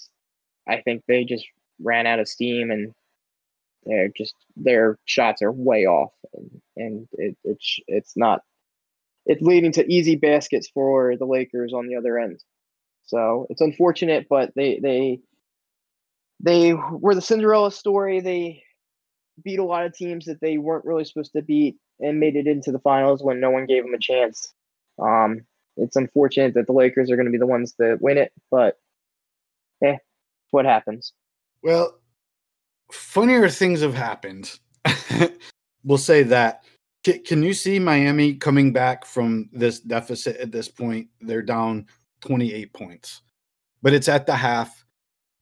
I think they just ran out of steam and they're just their shots are way off and, and it, it's it's not it's leading to easy baskets for the Lakers on the other end. So it's unfortunate, but they they they were the Cinderella story. They beat a lot of teams that they weren't really supposed to beat and made it into the finals when no one gave them a chance. Um, it's unfortunate that the Lakers are going to be the ones that win it, but eh, what happens. Well, funnier things have happened. [LAUGHS] we'll say that. Can you see Miami coming back from this deficit at this point? They're down 28 points, but it's at the half.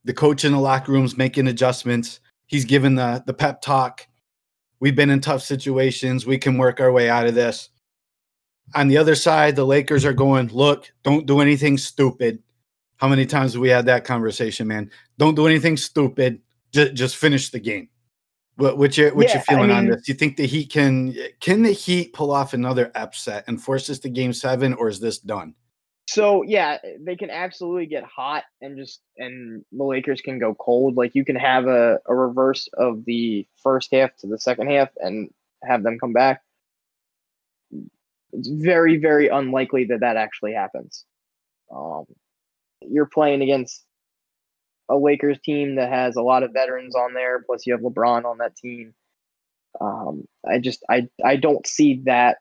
The coach in the locker room's making adjustments. He's given the the pep talk. We've been in tough situations. We can work our way out of this. On the other side, the Lakers are going, look, don't do anything stupid. How many times have we had that conversation, man? Don't do anything stupid. Just finish the game. What what you what yeah, you feeling I mean, on this? Do you think the Heat can can the Heat pull off another upset and force this to Game Seven, or is this done? So yeah, they can absolutely get hot and just and the Lakers can go cold. Like you can have a, a reverse of the first half to the second half and have them come back. It's very very unlikely that that actually happens. Um, you're playing against a Lakers team that has a lot of veterans on there. Plus, you have LeBron on that team. Um, I just I I don't see that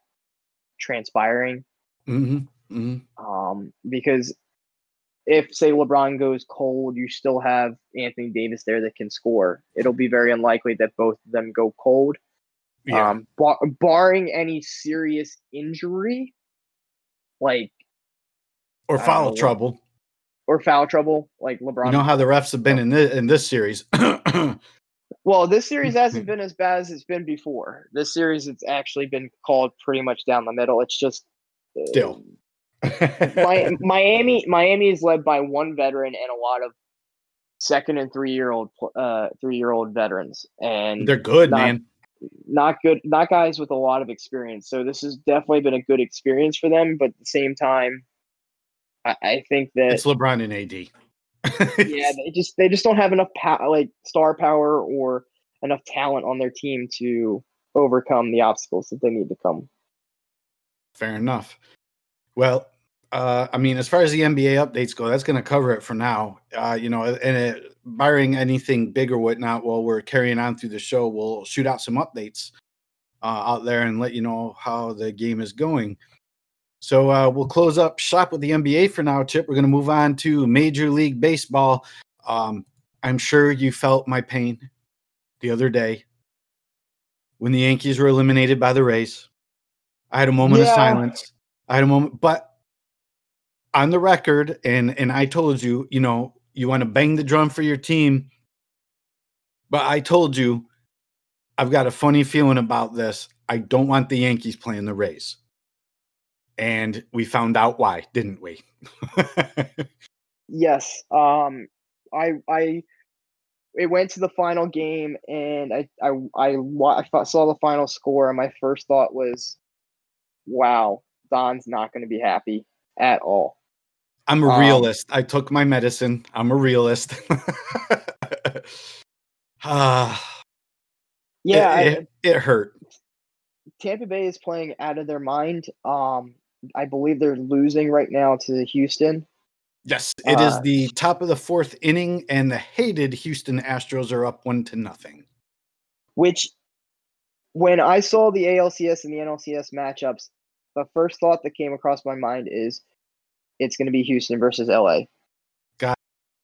transpiring. Mm-hmm. Mm-hmm. Um, because if say LeBron goes cold, you still have Anthony Davis there that can score. It'll be very unlikely that both of them go cold. Yeah. Um, bar- barring any serious injury, like or foul trouble or foul trouble, like LeBron. You know how the refs have been in this in this series. [CLEARS THROAT] well, this series [LAUGHS] hasn't been as bad as it's been before. This series, it's actually been called pretty much down the middle. It's just still. [LAUGHS] my, Miami, Miami is led by one veteran and a lot of second and three year old, uh, three year old veterans, and they're good, not, man. Not good, not guys with a lot of experience. So this has definitely been a good experience for them. But at the same time, I, I think that it's LeBron and AD. yeah, [LAUGHS] they just they just don't have enough power, like star power or enough talent on their team to overcome the obstacles that they need to come. Fair enough. Well, uh, I mean, as far as the NBA updates go, that's going to cover it for now. Uh, you know, and it, barring anything big or whatnot, while we're carrying on through the show, we'll shoot out some updates uh, out there and let you know how the game is going. So uh, we'll close up shop with the NBA for now, Chip. We're going to move on to Major League Baseball. Um, I'm sure you felt my pain the other day when the Yankees were eliminated by the Rays. I had a moment yeah. of silence. I had a moment, but on the record, and and I told you, you know, you want to bang the drum for your team, but I told you, I've got a funny feeling about this. I don't want the Yankees playing the Rays and we found out why, didn't we? [LAUGHS] yes. Um, I I it went to the final game, and I I I, I saw the final score, and my first thought was, "Wow, Don's not going to be happy at all." I'm a um, realist. I took my medicine. I'm a realist. ah, [SIGHS] yeah, it, it, it, hurt. Tampa Bay is playing out of their mind. Um, I believe they're losing right now to Houston. Yes, it uh, is the top of the fourth inning, and the hated Houston Astros are up one to nothing. Which, when I saw the ALCS and the NLCS matchups, the first thought that came across my mind is it's going to be Houston versus LA. Got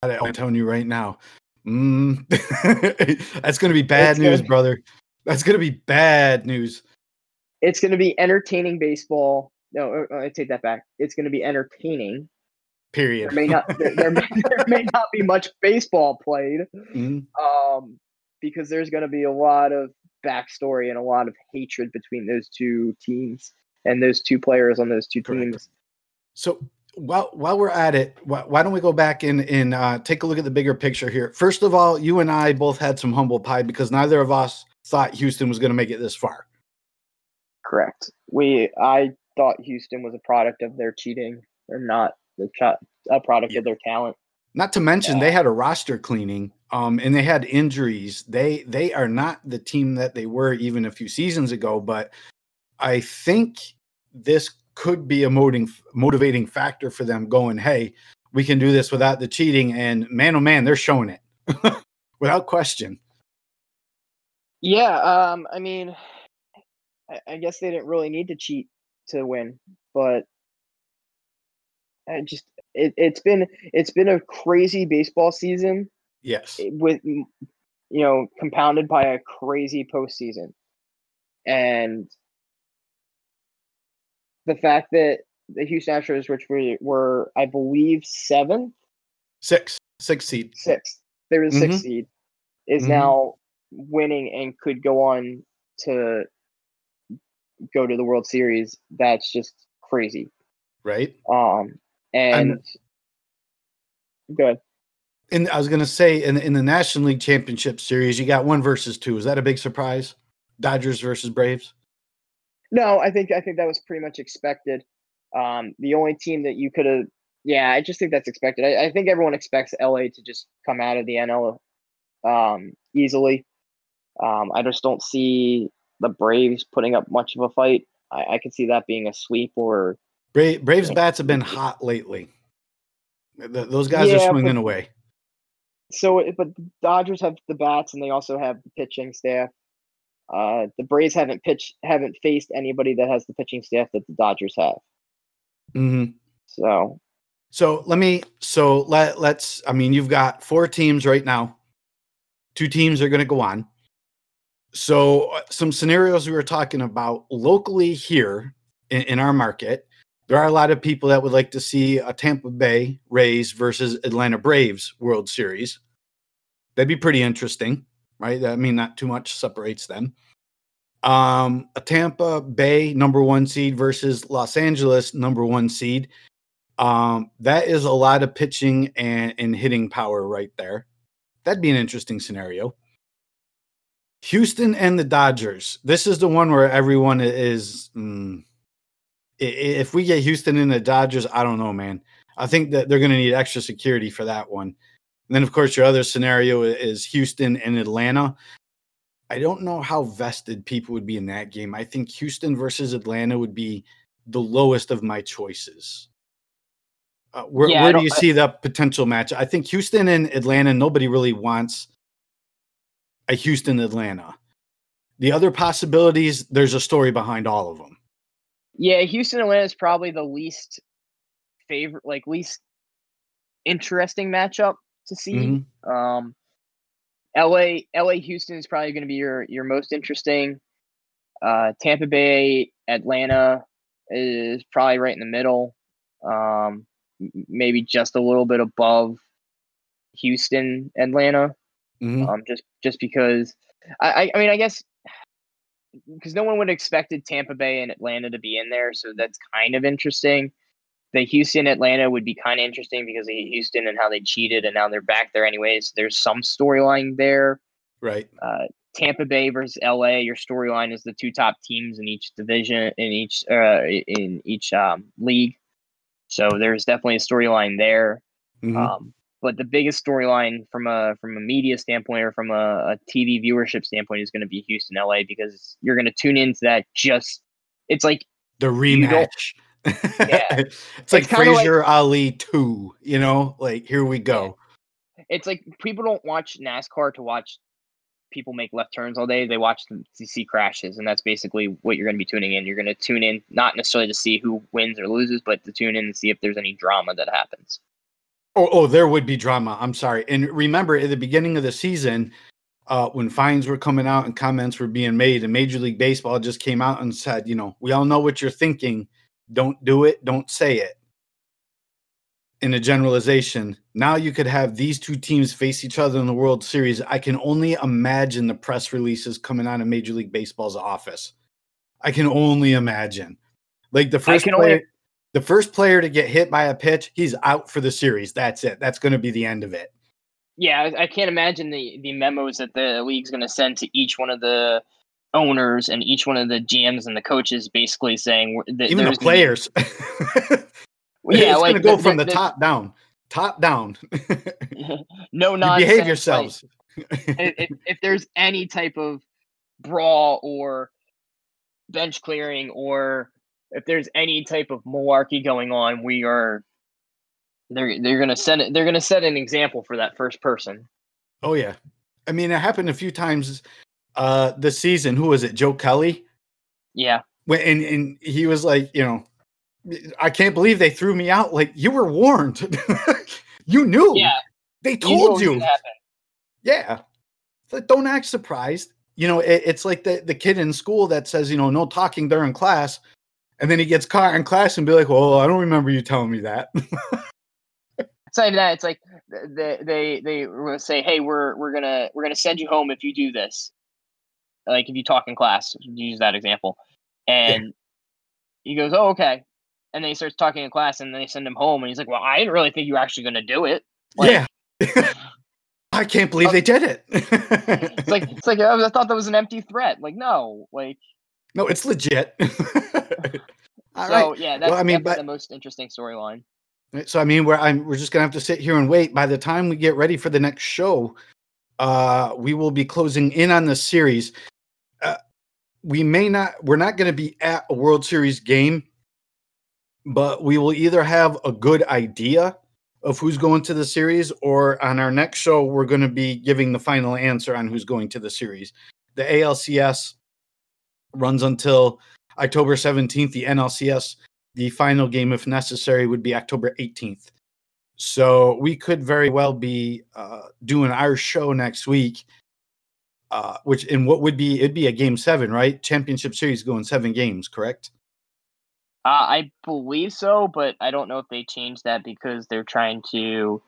it. I'm telling you right now. Mm. [LAUGHS] That's going to be bad it's news, gonna, brother. That's going to be bad news. It's going to be entertaining baseball no, uh, I take that back. It's going to be entertaining. Period. There may not there, there, may, [LAUGHS] there may not be much baseball played, mm-hmm. um, because there's going to be a lot of backstory and a lot of hatred between those two teams and those two players on those two Correct. teams. So while while we're at it, why, why don't we go back and and uh, take a look at the bigger picture here? First of all, you and I both had some humble pie because neither of us thought Houston was going to make it this far. Correct. We I thought Houston was a product of their cheating or not the a product yeah. of their talent. Not to mention yeah. they had a roster cleaning, um, and they had injuries. They they are not the team that they were even a few seasons ago. But I think this could be a motivating motivating factor for them going, hey, we can do this without the cheating. And man, oh man, they're showing it [LAUGHS] without question. Yeah, um, I mean, I, I guess they didn't really need to cheat to win, but I just it, it's been it's been a crazy baseball season. Yes, with you know compounded by a crazy postseason, and the fact that the Houston Astros, which were, were I believe seventh, six, six seed, six, they were the mm-hmm. sixth seed, is mm-hmm. now winning and could go on to go to the World Series. That's just crazy, right? Um, and I'm, go ahead. And I was going to say, in in the National League Championship Series, you got one versus two. Is that a big surprise? Dodgers versus Braves. No, I think I think that was pretty much expected. Um, the only team that you could have, yeah, I just think that's expected. I, I, think everyone expects LA to just come out of the NL um, easily. Um, I just don't see the Braves putting up much of a fight. I, I could see that being a sweep or. Bra- Braves bats have been hot lately. The, those guys yeah, are swinging but, away. So, but the Dodgers have the bats, and they also have the pitching staff. Uh, the Braves haven't pitched, haven't faced anybody that has the pitching staff that the Dodgers have. Mm-hmm. So, so let me. So let let's. I mean, you've got four teams right now. Two teams are going to go on. So uh, some scenarios we were talking about locally here in, in our market. There are a lot of people that would like to see a Tampa Bay Rays versus Atlanta Braves World Series. That'd be pretty interesting, right? I mean, not too much separates them. Um, a Tampa Bay number one seed versus Los Angeles number one seed. Um, that is a lot of pitching and, and hitting power right there. That'd be an interesting scenario. Houston and the Dodgers. This is the one where everyone is. Mm, if we get Houston and the Dodgers, I don't know, man. I think that they're going to need extra security for that one. And then, of course, your other scenario is Houston and Atlanta. I don't know how vested people would be in that game. I think Houston versus Atlanta would be the lowest of my choices. Uh, where, yeah, where do you I, see the potential match? I think Houston and Atlanta, nobody really wants a Houston Atlanta. The other possibilities, there's a story behind all of them. Yeah, Houston Atlanta is probably the least favorite, like least interesting matchup to see. Mm-hmm. Um, LA LA Houston is probably going to be your your most interesting. Uh, Tampa Bay Atlanta is probably right in the middle. Um, maybe just a little bit above Houston Atlanta. Mm-hmm. Um, just just because I I mean I guess because no one would have expected Tampa Bay and Atlanta to be in there, so that's kind of interesting the Houston Atlanta would be kind of interesting because of Houston and how they cheated and now they're back there anyways. There's some storyline there. Right. Uh, Tampa Bay versus LA. Your storyline is the two top teams in each division in each uh, in each um, league. So there's definitely a storyline there. Mm-hmm. Um, but the biggest storyline from a from a media standpoint or from a, a TV viewership standpoint is going to be Houston LA because you're going to tune into that just it's like the rematch yeah. [LAUGHS] it's, it's like Frazier like, Ali 2, you know, like here we go. It's like people don't watch NASCAR to watch people make left turns all day. They watch them to see crashes, and that's basically what you're going to be tuning in. You're going to tune in not necessarily to see who wins or loses, but to tune in and see if there's any drama that happens. Oh, oh there would be drama. I'm sorry. And remember, at the beginning of the season, uh, when fines were coming out and comments were being made, and Major League Baseball just came out and said, you know, we all know what you're thinking don't do it, don't say it. In a generalization, now you could have these two teams face each other in the World Series. I can only imagine the press releases coming out of Major League Baseball's office. I can only imagine. Like the first player, only- the first player to get hit by a pitch, he's out for the series. That's it. That's going to be the end of it. Yeah, I can't imagine the the memos that the league's going to send to each one of the owners and each one of the GMs and the coaches basically saying that even the players. [LAUGHS] Be, yeah, it's like going to go the, from the, the, top down, top down. [LAUGHS] no nonsense. behave yourselves. Like, if, if there's any type of brawl or bench clearing or if there's any type of malarkey going on, we are they're they're gonna set it they're gonna set an example for that first person. Oh yeah. I mean it happened a few times uh this season. Who was it? Joe Kelly? Yeah. When and, and he was like, you know, I can't believe they threw me out. Like you were warned. [LAUGHS] you knew. Yeah. They told you. you. Yeah. Like, don't act surprised. You know, it, it's like the, the kid in school that says, you know, no talking during class. And then he gets caught in class and be like, well, I don't remember you telling me that. [LAUGHS] it's not even that. It's like they they they say, hey, we're we're gonna we're gonna send you home if you do this. Like if you talk in class, use that example. And yeah. he goes, oh, okay. And then he starts talking in class, and then they send him home, and he's like, well, I didn't really think you were actually gonna do it. Like, yeah. [LAUGHS] I can't believe oh. they did it. [LAUGHS] it's like it's like I thought that was an empty threat. Like no, like no, it's legit. So right. yeah, that's, well, I mean, but, the most interesting storyline. So I mean, we're I'm, we're just gonna have to sit here and wait. By the time we get ready for the next show, uh, we will be closing in on the series. Uh, we may not. We're not going to be at a World Series game, but we will either have a good idea of who's going to the series, or on our next show, we're going to be giving the final answer on who's going to the series. The ALCS runs until October 17th. The NLCS, the final game, if necessary, would be October 18th. So we could very well be uh, doing our show next week, uh, which in what would be it'd be a game seven, right? Championship series going seven games, correct? Uh, I believe so, but I don't know if they changed that because they're trying to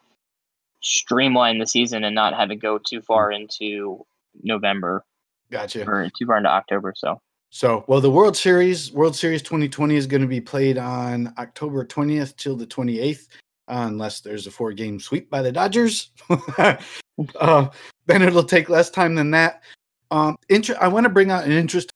streamline the season and not have it go too far into November. Gotcha. Or too far into October. So. So, well, the World Series, World Series 2020 is going to be played on October 20th till the 28th, uh, unless there's a four game sweep by the Dodgers. [LAUGHS] [LAUGHS] uh, then it'll take less time than that. Um, inter- I want to bring out an interesting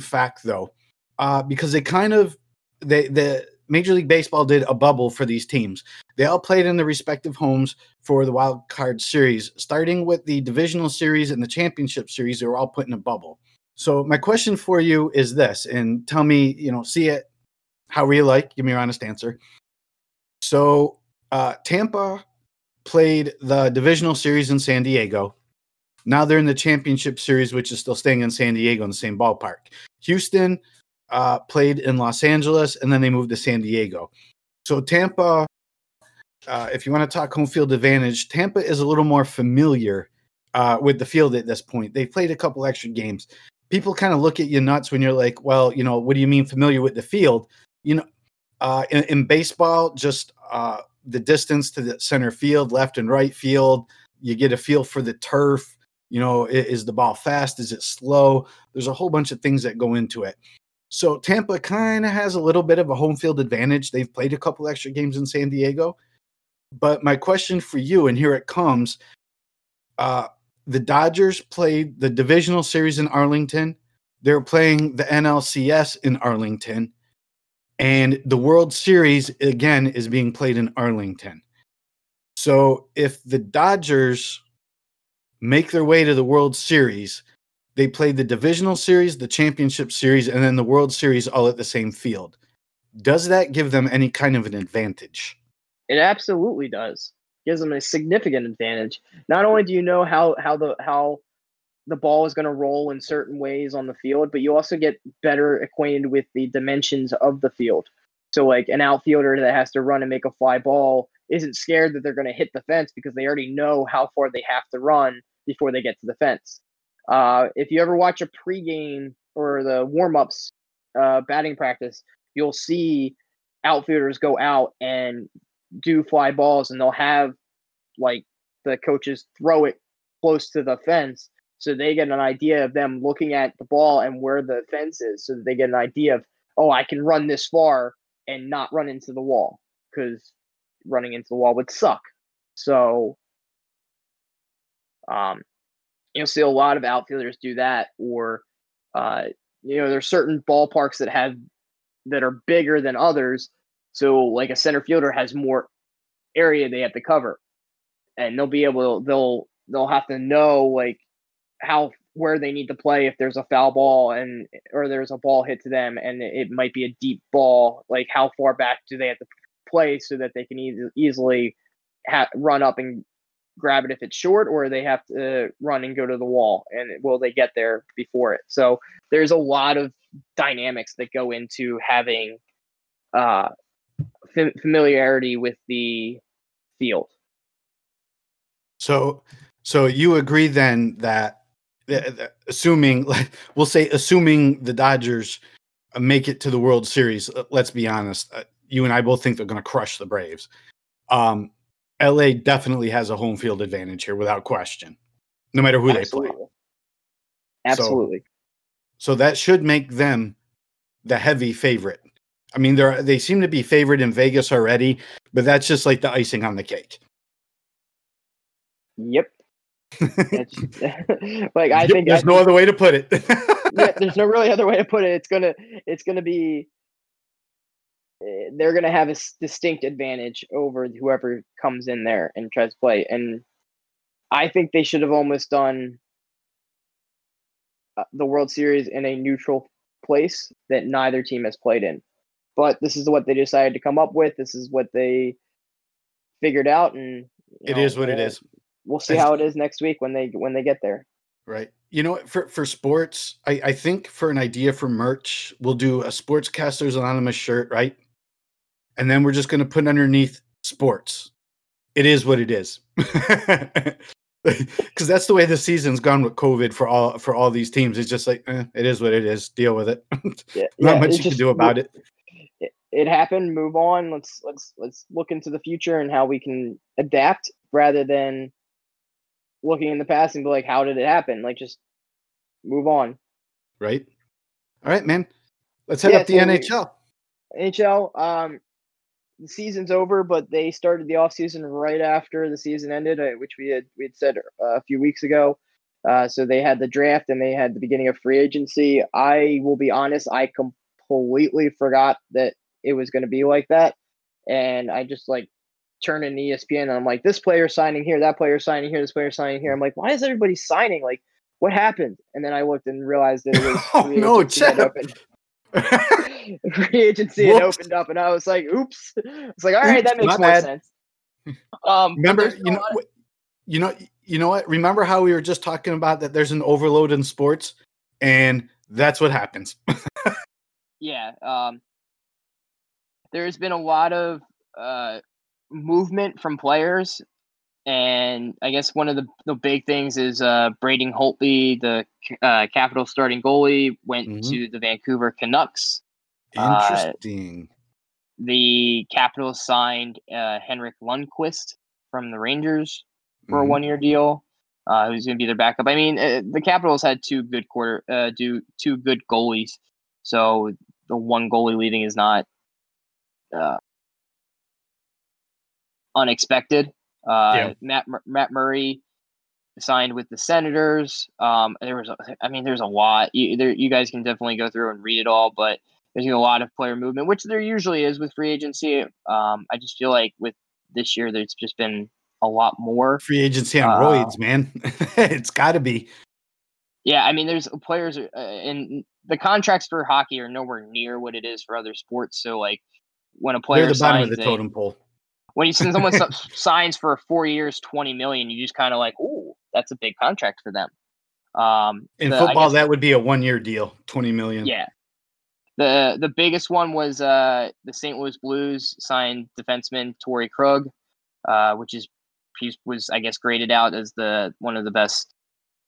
fact, though, uh, because they kind of they the Major League Baseball did a bubble for these teams. They all played in their respective homes for the wild card series, starting with the divisional series and the championship series. They were all put in a bubble. So my question for you is this, and tell me, you know, see it however you like. Give me your honest answer. So uh, Tampa played the divisional series in San Diego. Now they're in the championship series, which is still staying in San Diego in the same ballpark. Houston uh, played in Los Angeles, and then they moved to San Diego. So Tampa, uh, if you want to talk home field advantage, Tampa is a little more familiar uh, with the field at this point. They've played a couple extra games. People kind of look at you nuts when you're like, well, you know, what do you mean familiar with the field? You know, uh, in, in, baseball, just uh, the distance to the center field, left and right field, you get a feel for the turf. You know, is the ball fast? Is it slow? There's a whole bunch of things that go into it. So Tampa kind of has a little bit of a home field advantage. They've played a couple extra games in San Diego. But my question for you, and here it comes uh, the Dodgers played the divisional series in Arlington. They're playing the NLCS in Arlington. And the World Series, again, is being played in Arlington. So if the Dodgers make their way to the World Series, they played the divisional series, the championship series, and then the World Series all at the same field. Does that give them any kind of an advantage? It absolutely does. Gives them a significant advantage. Not only do you know how how the how the ball is going to roll in certain ways on the field, but you also get better acquainted with the dimensions of the field. So, like an outfielder that has to run and make a fly ball isn't scared that they're going to hit the fence because they already know how far they have to run before they get to the fence. Uh, if you ever watch a pregame or the warm ups uh, batting practice, you'll see outfielders go out and do fly balls, and they'll have like the coaches throw it close to the fence so they get an idea of them looking at the ball and where the fence is so they get an idea of oh i can run this far and not run into the wall because running into the wall would suck. So um you'll see a lot of outfielders do that or uh, you know there's certain ballparks that have that are bigger than others so like a center fielder has more area they have to cover. And they'll be able to they'll they'll have to know like how where they need to play if there's a foul ball and or there's a ball hit to them and it might be a deep ball like how far back do they have to play so that they can e- easily ha- run up and grab it if it's short or they have to run and go to the wall and will they get there before it? So there's a lot of dynamics that go into having uh familiarity with the field so so you agree then that assuming [LAUGHS] we'll say assuming the Dodgers uh, make it to the World Series, uh, let's be honest, uh, you and I both think they're going to crush the Braves. Um, LA definitely has a home field advantage here without question, no matter who Absolutely. they play. Absolutely. So, so that should make them the heavy favorite. I mean, they're they seem to be favored in Vegas already, but that's just like the icing on the cake. Yep. [LAUGHS] [LAUGHS] like I yep, think there's I no think, other way to put it. yeah, [LAUGHS] there's no really other way to put it. It's gonna it's gonna be eh, they're gonna have a distinct advantage over whoever comes in there and tries to play. And I think they should have almost done uh, the World Series in a neutral place that neither team has played in. But this is what they decided to come up with. This is what they figured out, and it know, is what it is we'll see how it is next week when they when they get there. Right. You know, for for sports, I, I think for an idea for merch, we'll do a Sportscasters Anonymous shirt, right? And then we're just going to put underneath sports. It is what it is. [LAUGHS] Because that's the way the season's gone with COVID for all for all these teams. It's just like eh, it is what it is. Deal with it. [LAUGHS] Yeah, Not yeah, much you just, can do about it. It. Happened. Move on. Let's let's let's look into the future and how we can adapt rather than looking in the past and be like, how did it happen? Like, just move on. Right. All right, man. Let's head yeah, up the so NHL. NHL. Um, the season's over, but they started the off season right after the season ended, uh, which we had we had said uh, a few weeks ago. Uh, so they had the draft and they had the beginning of free agency. I will be honest, I completely forgot that it was going to be like that, and I just like turn in ESPN and I'm like, this player signing here, that player signing here, this player signing here. I'm like, why is everybody signing? Like, what happened? And then I looked and realized that it was [LAUGHS] oh no, Chip. [LAUGHS] free agency had opened up, and I was like, oops. It's like, all right, that makes more bad. sense. Um, remember, you know, of- you know, you know what? Remember how we were just talking about that? There's an overload in sports, and that's what happens. [LAUGHS] yeah. Um, there's been a lot of uh, movement from players. And I guess one of the, the big things is uh, Braden Holtby, the uh, Capital starting goalie, went mm-hmm. to the Vancouver Canucks. Uh, Interesting. Uh, the Capitals signed uh, Henrik Lundqvist from the Rangers for mm-hmm. a one year deal. Uh, who's going to be their backup? I mean, uh, the Capitals had two good quarter, uh, do two good goalies, so the one goalie leaving is not uh, unexpected. Uh, yeah. Matt Matt Murray signed with the Senators. Um, there was, a, I mean, there's a lot. You, there, you guys can definitely go through and read it all, but there's a lot of player movement, which there usually is with free agency. Um, I just feel like with this year, there's just been a lot more free agency on uh, roids, man. [LAUGHS] it's got to be. Yeah, I mean, there's players, uh, and the contracts for hockey are nowhere near what it is for other sports. So, like, when a player They're the bottom of the totem pole when you send someone [LAUGHS] signs for four years, twenty million, you just kind of like, oh, that's a big contract for them. Um, In the, football, guess, that would be a one-year deal, twenty million. Yeah. The the biggest one was uh, the St. Louis Blues signed defenseman Torey Krug, uh, which is he was I guess graded out as the one of the best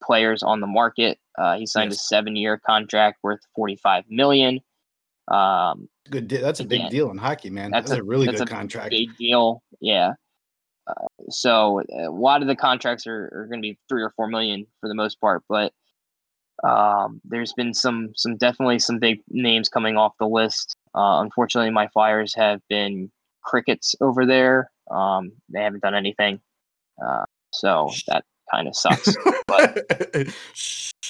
players on the market. Uh, he signed yes. a seven-year contract worth forty-five million. Um, good. De- that's a again, big deal in hockey, man. That's, that's a, a, really good a contract. Big deal. Yeah. Uh, so uh, a lot of the contracts are, are going to be three or four million for the most part, but um, there's been some some definitely some big names coming off the list. Uh, unfortunately, my Flyers have been crickets over there. Um, they haven't done anything, uh, so that kind of sucks. but [LAUGHS]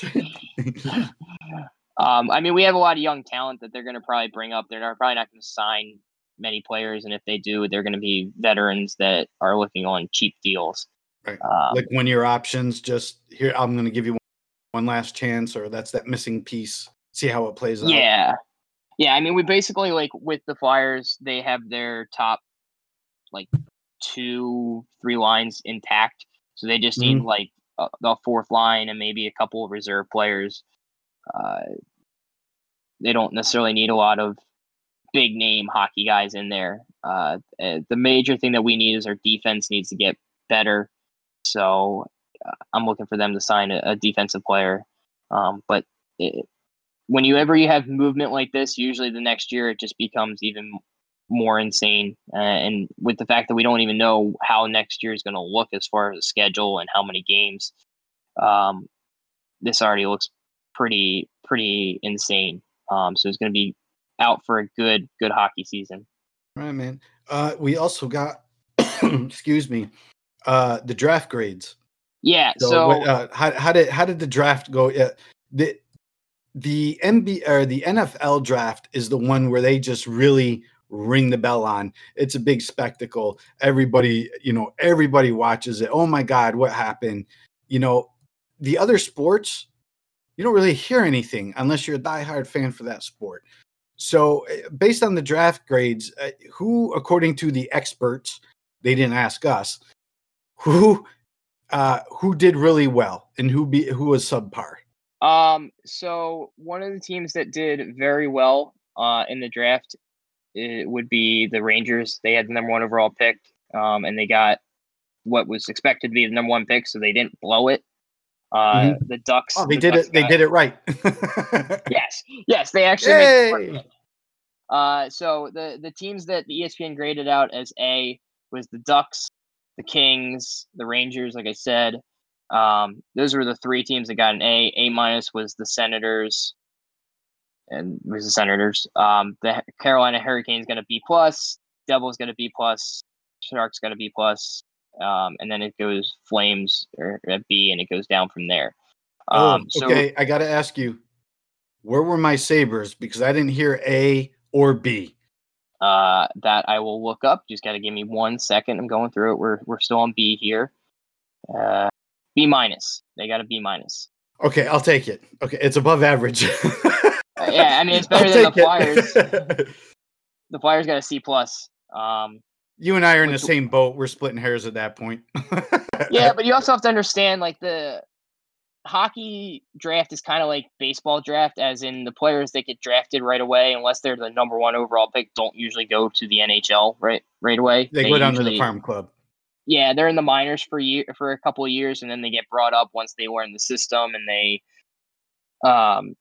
[LAUGHS] Um, I mean, we have a lot of young talent that they're going to probably bring up. They're probably not going to sign many players, and if they do, they're going to be veterans that are looking on cheap deals. Right. Um, like one year options. Just here, I'm going to give you one one last chance, or that's that missing piece. See how it plays out. Yeah, yeah. I mean, we basically like with the Flyers, they have their top like two, three lines intact, so they just need Mhm. like a, the fourth line and maybe a couple of reserve players. Uh, they don't necessarily need a lot of big name hockey guys in there. Uh, uh, the major thing that we need is our defense needs to get better. So uh, I'm looking for them to sign a, a defensive player. Um, but it, whenever you have movement like this, usually the next year it just becomes even more insane. Uh, and with the fact that we don't even know how next year is going to look as far as the schedule and how many games, um, this already looks pretty pretty insane. Um, so he's going to be out for a good good hockey season. Right, man. Uh, we also got, [COUGHS] excuse me, uh, the draft grades. Yeah. So, So, uh, how, how did how did the draft go? Uh, the the MB or the NFL draft is the one where they just really ring the bell on. It's a big spectacle. Everybody, you know, everybody watches it. Oh my God, what happened? You know, the other sports, you don't really hear anything unless you're a diehard fan for that sport. So, uh, based on the draft grades, uh, who, according to the experts, they didn't ask us, who uh, who did really well and who be who was subpar. um, so one of the teams that did very well uh, in the draft it would be the Rangers. They had the number one overall pick, um, and they got what was expected to be the number one pick, so they didn't blow it. Uh, The Ducks. Oh, they the did Ducks it. They did it right. [LAUGHS] [LAUGHS] Yes, yes, they actually. made it work. Yay! Uh, so the the teams that the ESPN graded out as A was the Ducks, the Kings, the Rangers. Like I said, um, those were the three teams that got an A. A minus was the Senators, and it was the Senators. Um, the Carolina Hurricanes got a B plus. Devils got a B plus. Sharks got a B plus. Um, and then it goes Flames or B, and it goes down from there. Um, oh, so okay, I got to ask you, where were my Sabres? Because I didn't hear A or B. uh, that I will look up. Just got to give me one second. I'm going through it. We're we're still on B here. Uh, B minus. They got a B minus. Okay, I'll take it. Okay, it's above average. Uh, yeah, I mean it's [LAUGHS] better I'll than the Flyers. [LAUGHS] The Flyers got a C plus. Um, you and I are in the same boat. We're splitting hairs at that point. [LAUGHS] yeah, but you also have to understand like the hockey draft is kind of like baseball draft, as in the players that get drafted right away, unless they're the number one overall pick, don't usually go to the NHL right right away. they go down to the farm club. yeah, they're in the minors for year for a couple of years, and then they get brought up once they were in the system and they um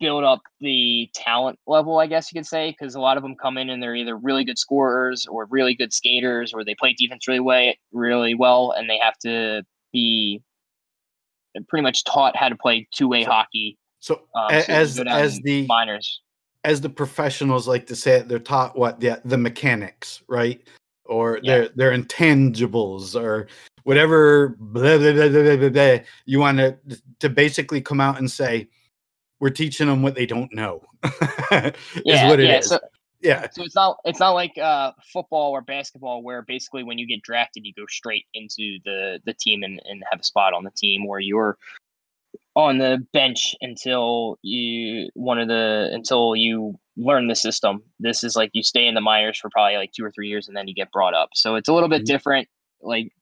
build up the talent level, I guess you could say, because a lot of them come in and they're either really good scorers or really good skaters, or they play defense really way really well, and they have to be pretty much taught how to play two way So- hockey. So, Um, so as as the minors, as the professionals like to say it, they're taught what the the mechanics, right? Or Yeah. their their intangibles or whatever blah, blah, blah, blah, blah, blah, blah. you want to to basically come out and say we're teaching them what they don't know [LAUGHS] is yeah, what it is. yeah. So, yeah, So it's not it's not like uh, football or basketball where basically when you get drafted you go straight into the the team and, and have a spot on the team where you're on the bench until you one of the until you learn the system. This is like you stay in the minors for probably like two or three years and then you get brought up. So it's a little bit Mhm. different. Like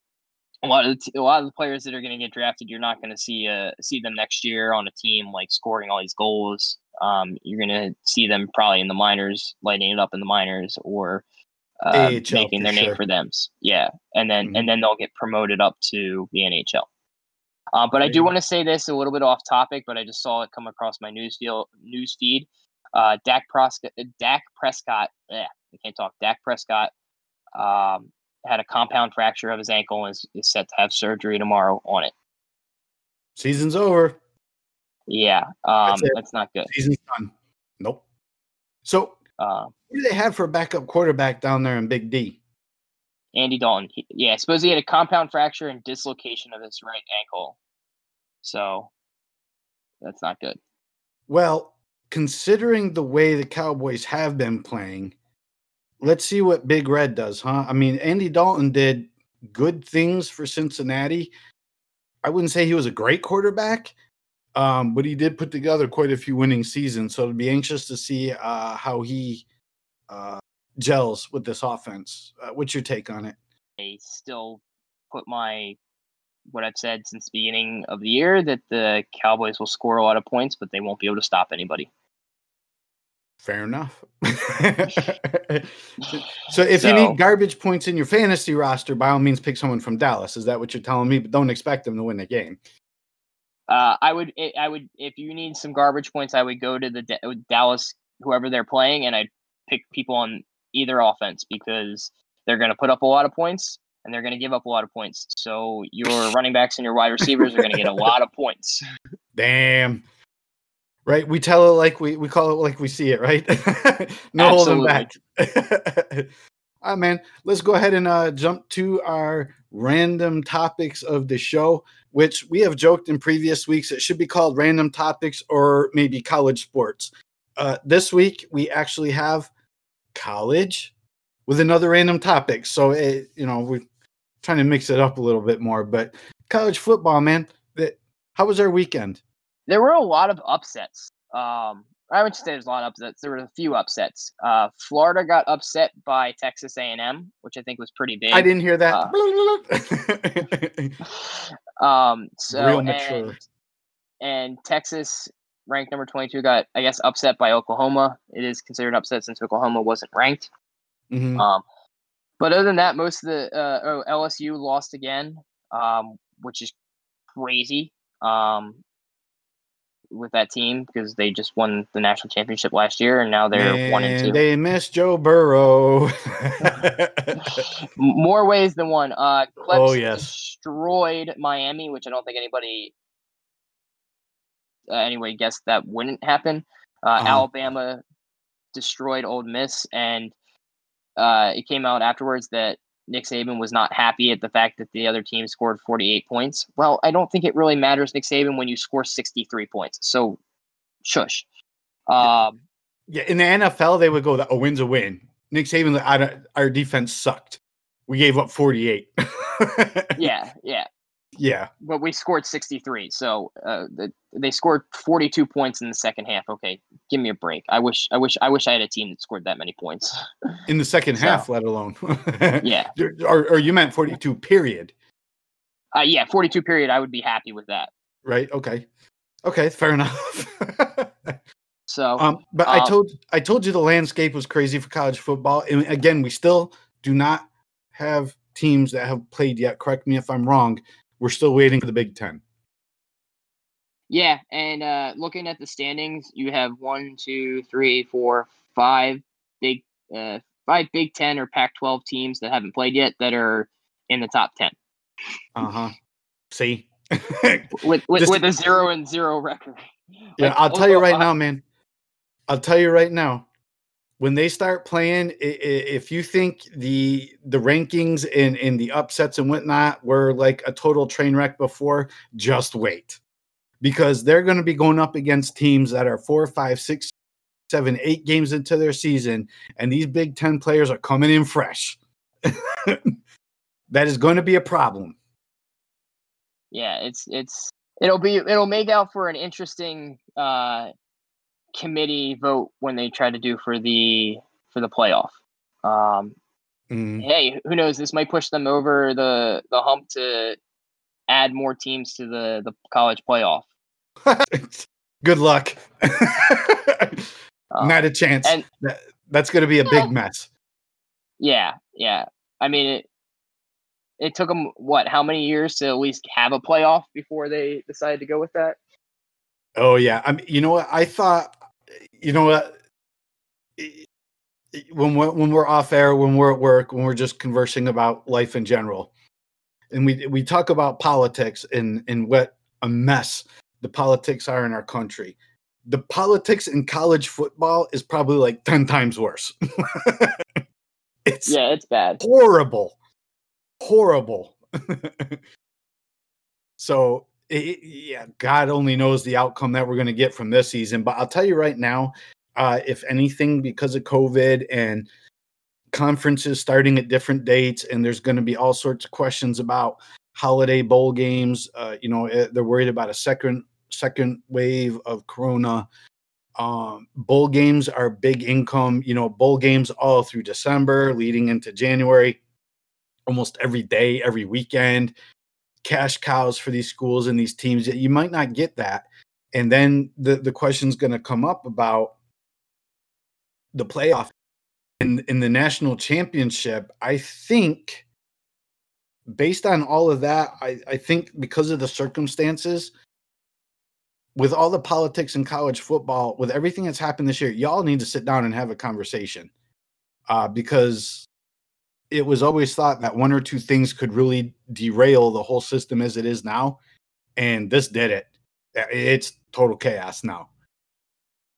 a lot of the t- a lot of the players that are going to get drafted, you're not going to see uh see them next year on a team like scoring all these goals. Um, you're going to see them probably in the minors, lighting it up in the minors, or uh, making their name for them. Yeah, and then Mhm. and then they'll get promoted up to the NHL. Uh, but I do want to say this a little bit off topic, but I just saw it come across my news field, news feed. Uh, Dak Prescott, Dak Prescott, yeah, I can't talk. Dak Prescott um, had a compound fracture of his ankle and is, is set to have surgery tomorrow on it. season's over. Yeah, um, That's that's not good. Season's done. Nope. So Uh, what do they have for a backup quarterback down there in Big D? Andy Dalton, he, yeah, I suppose he had a compound fracture and dislocation of his right ankle, so that's not good. Well, considering the way the Cowboys have been playing, let's see what Big Red does, huh? I mean, Andy Dalton did good things for Cincinnati. I wouldn't say he was a great quarterback, um, but he did put together quite a few winning seasons. So it'd be anxious to see uh, how he uh, gels with this offense. Uh, what's your take on it? I still put my what I've said since the beginning of the year that the Cowboys will score a lot of points, but they won't be able to stop anybody. Fair enough. [LAUGHS] so if so, you need garbage points in your fantasy roster, by all means pick someone from Dallas. Is that what you're telling me? But don't expect them to win the game. Uh, I would, I would, if you need some garbage points, I would go to the D- Dallas, whoever they're playing, and I'd pick people on either offense because they're going to put up a lot of points and they're going to give up a lot of points. So your [LAUGHS] running backs and your wide receivers are going to get a lot of points. Damn. Right. We tell it like we, we call it like we see it, right? [LAUGHS] no holding back. [LAUGHS] All right, man. Let's go ahead and uh, jump to our random topics of the show, which we have joked in previous weeks. It should be called random topics or maybe college sports. Uh, this week, we actually have college with another random topic. So, it, you know, we're trying to mix it up a little bit more. But college football, man, that, how was our weekend? There were a lot of upsets. Um, I wouldn't say there's a lot of upsets. There were a few upsets. Uh, Florida got upset by Texas A&M, which I think was pretty big. I didn't hear that. Uh, [LAUGHS] um, so Real mature. And, and Texas, ranked number 22, got I guess upset by Oklahoma. It is considered upset since Oklahoma wasn't ranked. Mm-hmm. Um, but other than that, most of the uh, oh, LSU lost again, um, which is crazy. Um, with that team because they just won the national championship last year and now they're Man, one and two. They missed Joe Burrow. [LAUGHS] [LAUGHS] More ways than one. Uh, Clemson oh yes, destroyed Miami, which I don't think anybody uh, anyway guessed that wouldn't happen. Uh, uh-huh. Alabama destroyed Ole Miss, and uh, it came out afterwards that Nick Saban was not happy at the fact that the other team scored 48 points. Well, I don't think it really matters, Nick Saban, when you score 63 points. So, shush. Um, yeah, in the NFL, they would go, that a win's a win. Nick Saban, our, our defense sucked. We gave up 48. [LAUGHS] yeah, yeah. Yeah. But we scored 63. So uh, the, they scored 42 points in the second half. Okay, give me a break. I wish I wish I wish I had a team that scored that many points. [LAUGHS] In the second so, half, let alone. [LAUGHS] yeah. Or, or you meant 42 period. Uh, yeah, 42 period. I would be happy with that. Right. Okay. Okay. Fair enough. [LAUGHS] so, um, but um, I told I told you the landscape was crazy for college football, and again, we still do not have teams that have played yet. Correct me if I'm wrong. We're still waiting for the Big Ten. Yeah, and uh, looking at the standings, you have one, two, three, four, five big, uh, five Big Ten or Pac-12 teams that haven't played yet that are in the top ten. Uh huh. See, [LAUGHS] with with, Just, with a zero and zero record. Yeah, like, I'll tell you right now, man. I'll tell you right now when they start playing, if you think the the rankings and, and the upsets and whatnot were like a total train wreck before, just wait. Because they're going to be going up against teams that are four, five, six, seven, eight games into their season, and these Big Ten players are coming in fresh. [LAUGHS] that is going to be a problem. Yeah, it's it's it'll be it'll make out for an interesting uh committee vote when they try to do for the for the playoff. Um, mm. Hey, who knows? This might push them over the the hump to add more teams to the the college playoff. [LAUGHS] Good luck. um, [LAUGHS] Not a chance. And, that, that's going to be a big mess. Yeah, yeah. I mean, it it took them what? How many years to at least have a playoff before they decided to go with that? Oh yeah, I mean, you know what? I thought you know what? When we're, when we're off air, when we're at work, when we're just conversing about life in general, and we we talk about politics and and what a mess the politics are in our country. The politics in college football is probably like ten times worse. [LAUGHS] it's yeah, it's bad, horrible, horrible. [LAUGHS] so it, yeah, God only knows the outcome that we're going to get from this season. But I'll tell you right now, uh, if anything, because of COVID and conferences starting at different dates, and there's going to be all sorts of questions about holiday bowl games. Uh, you know, eh, they're worried about a second second wave of corona. Um, bowl games are big income. You know, bowl games all through December, leading into January, almost every day, every weekend. Cash cows for these schools and these teams. You might not get that, and then the the question's going to come up about the playoff in in the national championship. I think based on all of that, I, I think because of the circumstances, with all the politics in college football, with everything that's happened this year, y'all need to sit down and have a conversation. Uh, because it was always thought that one or two things could really derail the whole system as it is now. And this did it. It's total chaos now.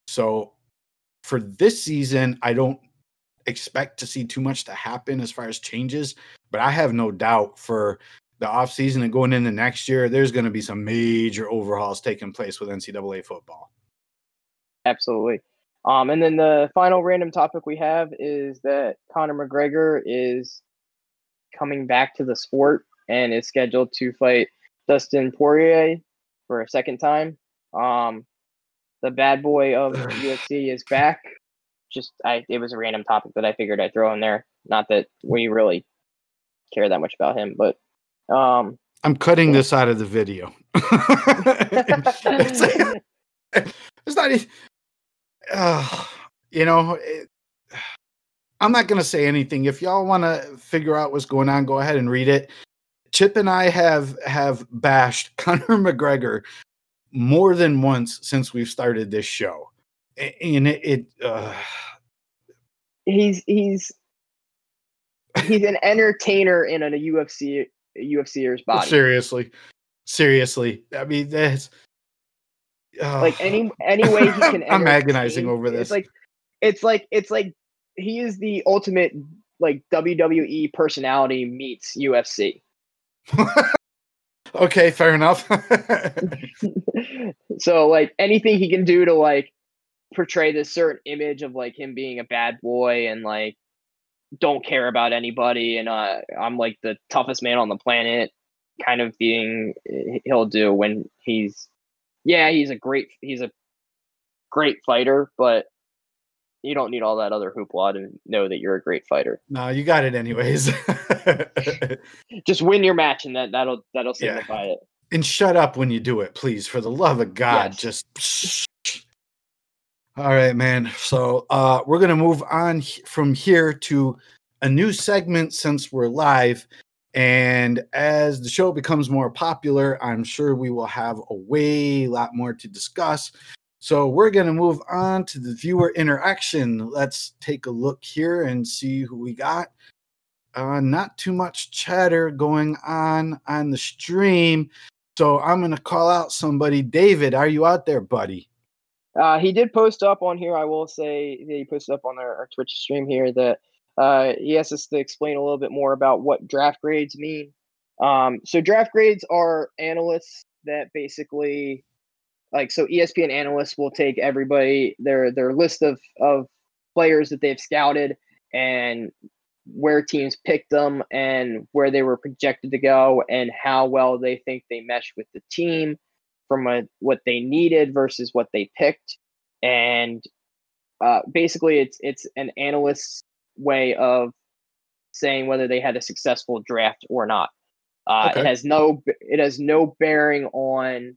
So for this season, I don't expect to see too much to happen as far as changes, but I have no doubt for the offseason and going into next year, there's going to be some major overhauls taking place with NCAA football. Absolutely. Um, and then the final random topic we have is that Conor McGregor is coming back to the sport and is scheduled to fight Dustin Poirier for a second time. Um, the bad boy of [SIGHS] UFC is back just I it was a random topic that I figured I'd throw in there. Not that we really care that much about him, but um I'm cutting this out of the video. [LAUGHS] [LAUGHS] it's, it's, not uh, [SIGHS] you know it, [SIGHS] I'm not going to say anything. If y'all want to figure out what's going on, go ahead and read it. Chip and I have have bashed [LAUGHS] Conor McGregor more than once since we've started this show and it, it uh... he's he's he's an entertainer in a UFC UFCer's body. Seriously, seriously. I mean, that's like any any way he can. [LAUGHS] I'm agonizing over this. It's like it's like it's like he is the ultimate like WWE personality meets UFC. [LAUGHS] okay, fair enough. [LAUGHS] so like anything he can do to like portray this certain image of like him being a bad boy and like don't care about anybody and uh, I'm like the toughest man on the planet kind of being he'll do when he's yeah he's a great he's a great fighter but you don't need all that other hoopla to know that you're a great fighter. No, you got it anyways. [LAUGHS] Just win your match and that that'll that'll signify yeah. it. And shut up when you do it, please. For the love of God, yes. just all right, man. So uh, we're gonna move on from here to a new segment since we're live. And as the show becomes more popular, I'm sure we will have a way lot more to discuss. So we're going to move on to the viewer interaction. Let's take a look here and see who we got. Uh, not too much chatter going on on the stream. So I'm going to call out somebody. David, are you out there, buddy? Uh, he did post up on here. I will say he posted up on our, our Twitch stream here that uh, he asked us to explain a little bit more about what draft grades mean. Um, so draft grades are analysts that basically, like, so ESPN analysts will take everybody their their list of of players that they've scouted and where teams picked them and where they were projected to go and how well they think they mesh with the team from a, what they needed versus what they picked, and uh, basically it's it's an analyst's way of saying whether they had a successful draft or not. Uh, okay. It has no it has no bearing on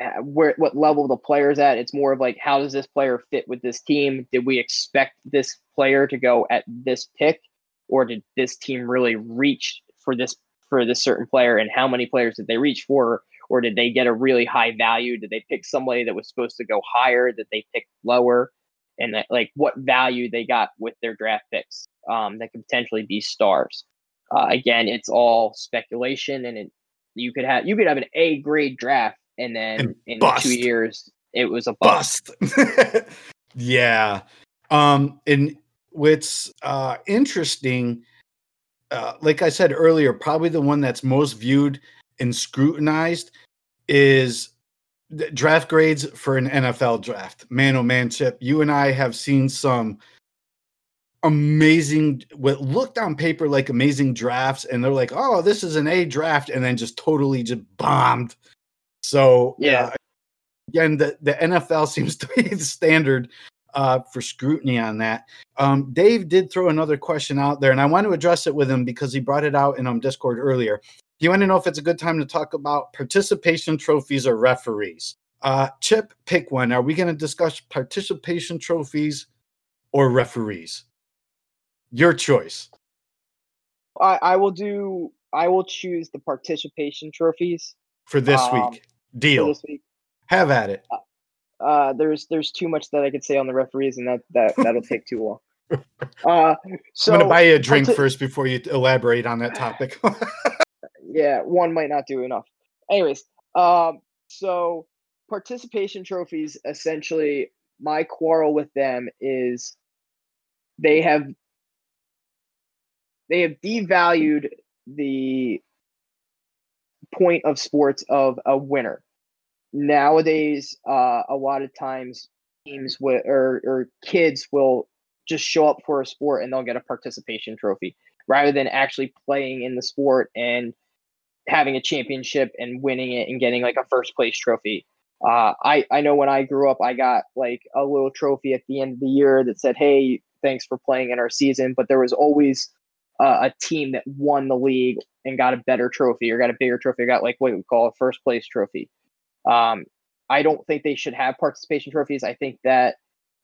uh, where what level the player's at. It's more of like how does this player fit with this team? Did we expect this player to go at this pick, or did this team really reach for this for this certain player? And how many players did they reach for? or did they get a really high value? Did they pick somebody that was supposed to go higher that they picked lower? And that, like what value they got with their draft picks um, that could potentially be stars. Uh, again, it's all speculation, and it, you could have you could have an A grade draft, and then and in bust. two years it was a bust. bust. [LAUGHS] yeah, um, and what's uh, interesting, uh, like I said earlier, probably the one that's most viewed and scrutinized is draft grades for an NFL draft. Man oh man, Chip, you and I have seen some amazing what looked on paper like amazing drafts and they're like oh this is an a draft and then just totally just bombed so Yeah. uh, again the, the nfl [LAUGHS] seems to be the standard uh, for scrutiny on that um, dave did throw another question out there and i want to address it with him because he brought it out in um, discord earlier you want to know if it's a good time to talk about participation trophies or referees uh, chip pick one are we going to discuss participation trophies or referees your choice. I, I will do. I will choose the participation trophies for this Um, week. Deal. this week. Have at it. Uh, there's there's too much that I could say on the referees, and that that that'll take too long. [LAUGHS] Uh, so I'm gonna buy you a drink parti- first before you elaborate on that topic. [LAUGHS] yeah, one might not do enough. Anyways, um, so participation trophies essentially, my quarrel with them is they have they have devalued the point of sports of a winner. Nowadays, uh, a lot of times teams or or kids will just show up for a sport and they'll get a participation trophy rather than actually playing in the sport and having a championship and winning it and getting like a first place trophy. Uh, I I know when I grew up, I got like a little trophy at the end of the year that said, "Hey, thanks for playing in our season." But there was always uh, a team that won the league and got a better trophy or got a bigger trophy, or got like what we call a first place trophy. Um, I don't think they should have participation trophies. I think that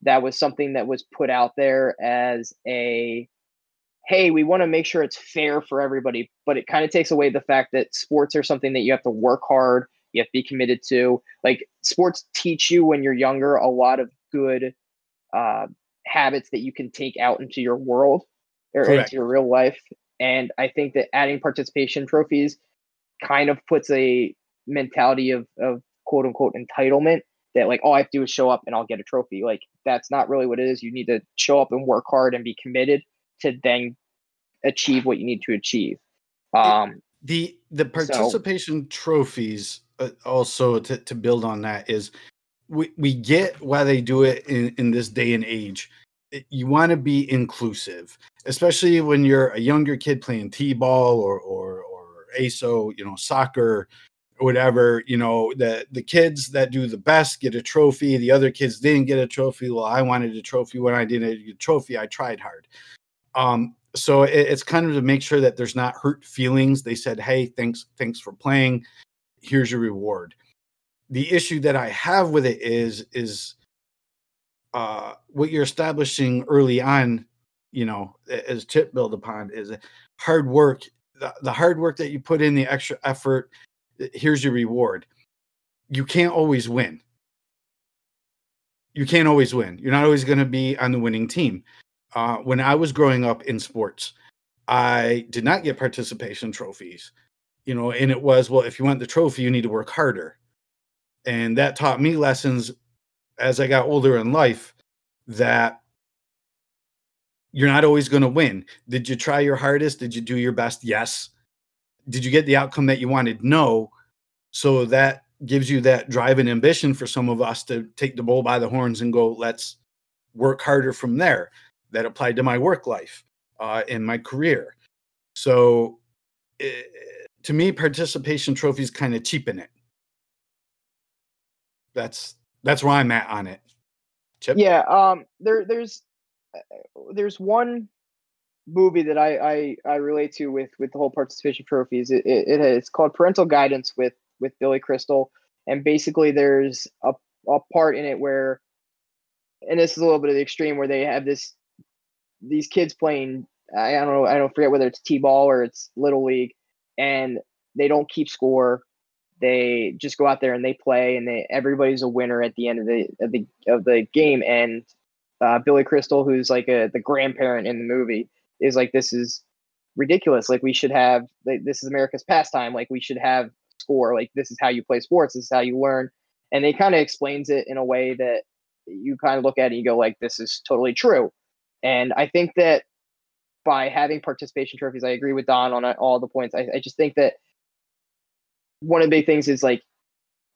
that was something that was put out there as a hey, we want to make sure it's fair for everybody, but it kind of takes away the fact that sports are something that you have to work hard, you have to be committed to. Like sports teach you when you're younger a lot of good uh, habits that you can take out into your world or Correct. into your real life. And I think that adding participation trophies kind of puts a mentality of, of quote unquote entitlement that like all I have to do is show up and I'll get a trophy. Like that's not really what it is. You need to show up and work hard and be committed to then achieve what you need to achieve. Um, the the participation trophies uh, also to, to build on that is we, we get why they do it in, in this day and age. You want to be inclusive especially when you're a younger kid playing t-ball or or or aso you know soccer whatever you know the the kids that do the best get a trophy. The other kids didn't get a trophy. Well i wanted a trophy. When i didn't get a trophy i tried hard um so it, it's kind of to make sure that there's not hurt feelings. They said hey thanks thanks for playing. Here's your reward. The issue that i have with it is is uh what you're establishing early on you know as chip build upon is hard work. The, the hard work that you put in the extra effort uh, here's your reward. You can't always win. You can't always win. You're not always going to be on the winning team uh, when I was growing up in sports, I did not get participation trophies. You know, and it was well, if you want the trophy, you need to work harder, and that taught me lessons as I got older in life that you're not always going to win. Did you try your hardest? Did you do your best? Yes. Did you get the outcome that you wanted? No. So that gives you that drive and ambition for some of us to take the bull by the horns and go, let's work harder from there that applied to my work life uh, my career. So, eh, to me, participation trophies kind of cheapen it. That's that's where I'm at on it. Chip? yeah, um, there there's uh, there's one movie that I, I I relate to with with the whole participation trophies. It, it, it it's called Parental Guidance with with Billy Crystal, and basically there's a a part in it where, and this is a little bit of the extreme where they have this these kids playing I don't know I don't forget whether it's t-ball or it's little league, and they don't keep score. They just go out there and they play, and they everybody's a winner at the end of the of the of the game. And uh, Billy Crystal, who's like a the grandparent in the movie, is like, "This is ridiculous. Like we should have like this is America's pastime. Like we should have score. Like this is how you play sports. This is how you learn." And they kind of explains it in a way that you kind of look at it and you go, "Like this is totally true." And I think that by having participation trophies, I agree with Don on uh, all the points. I, I just think that one of the big things is like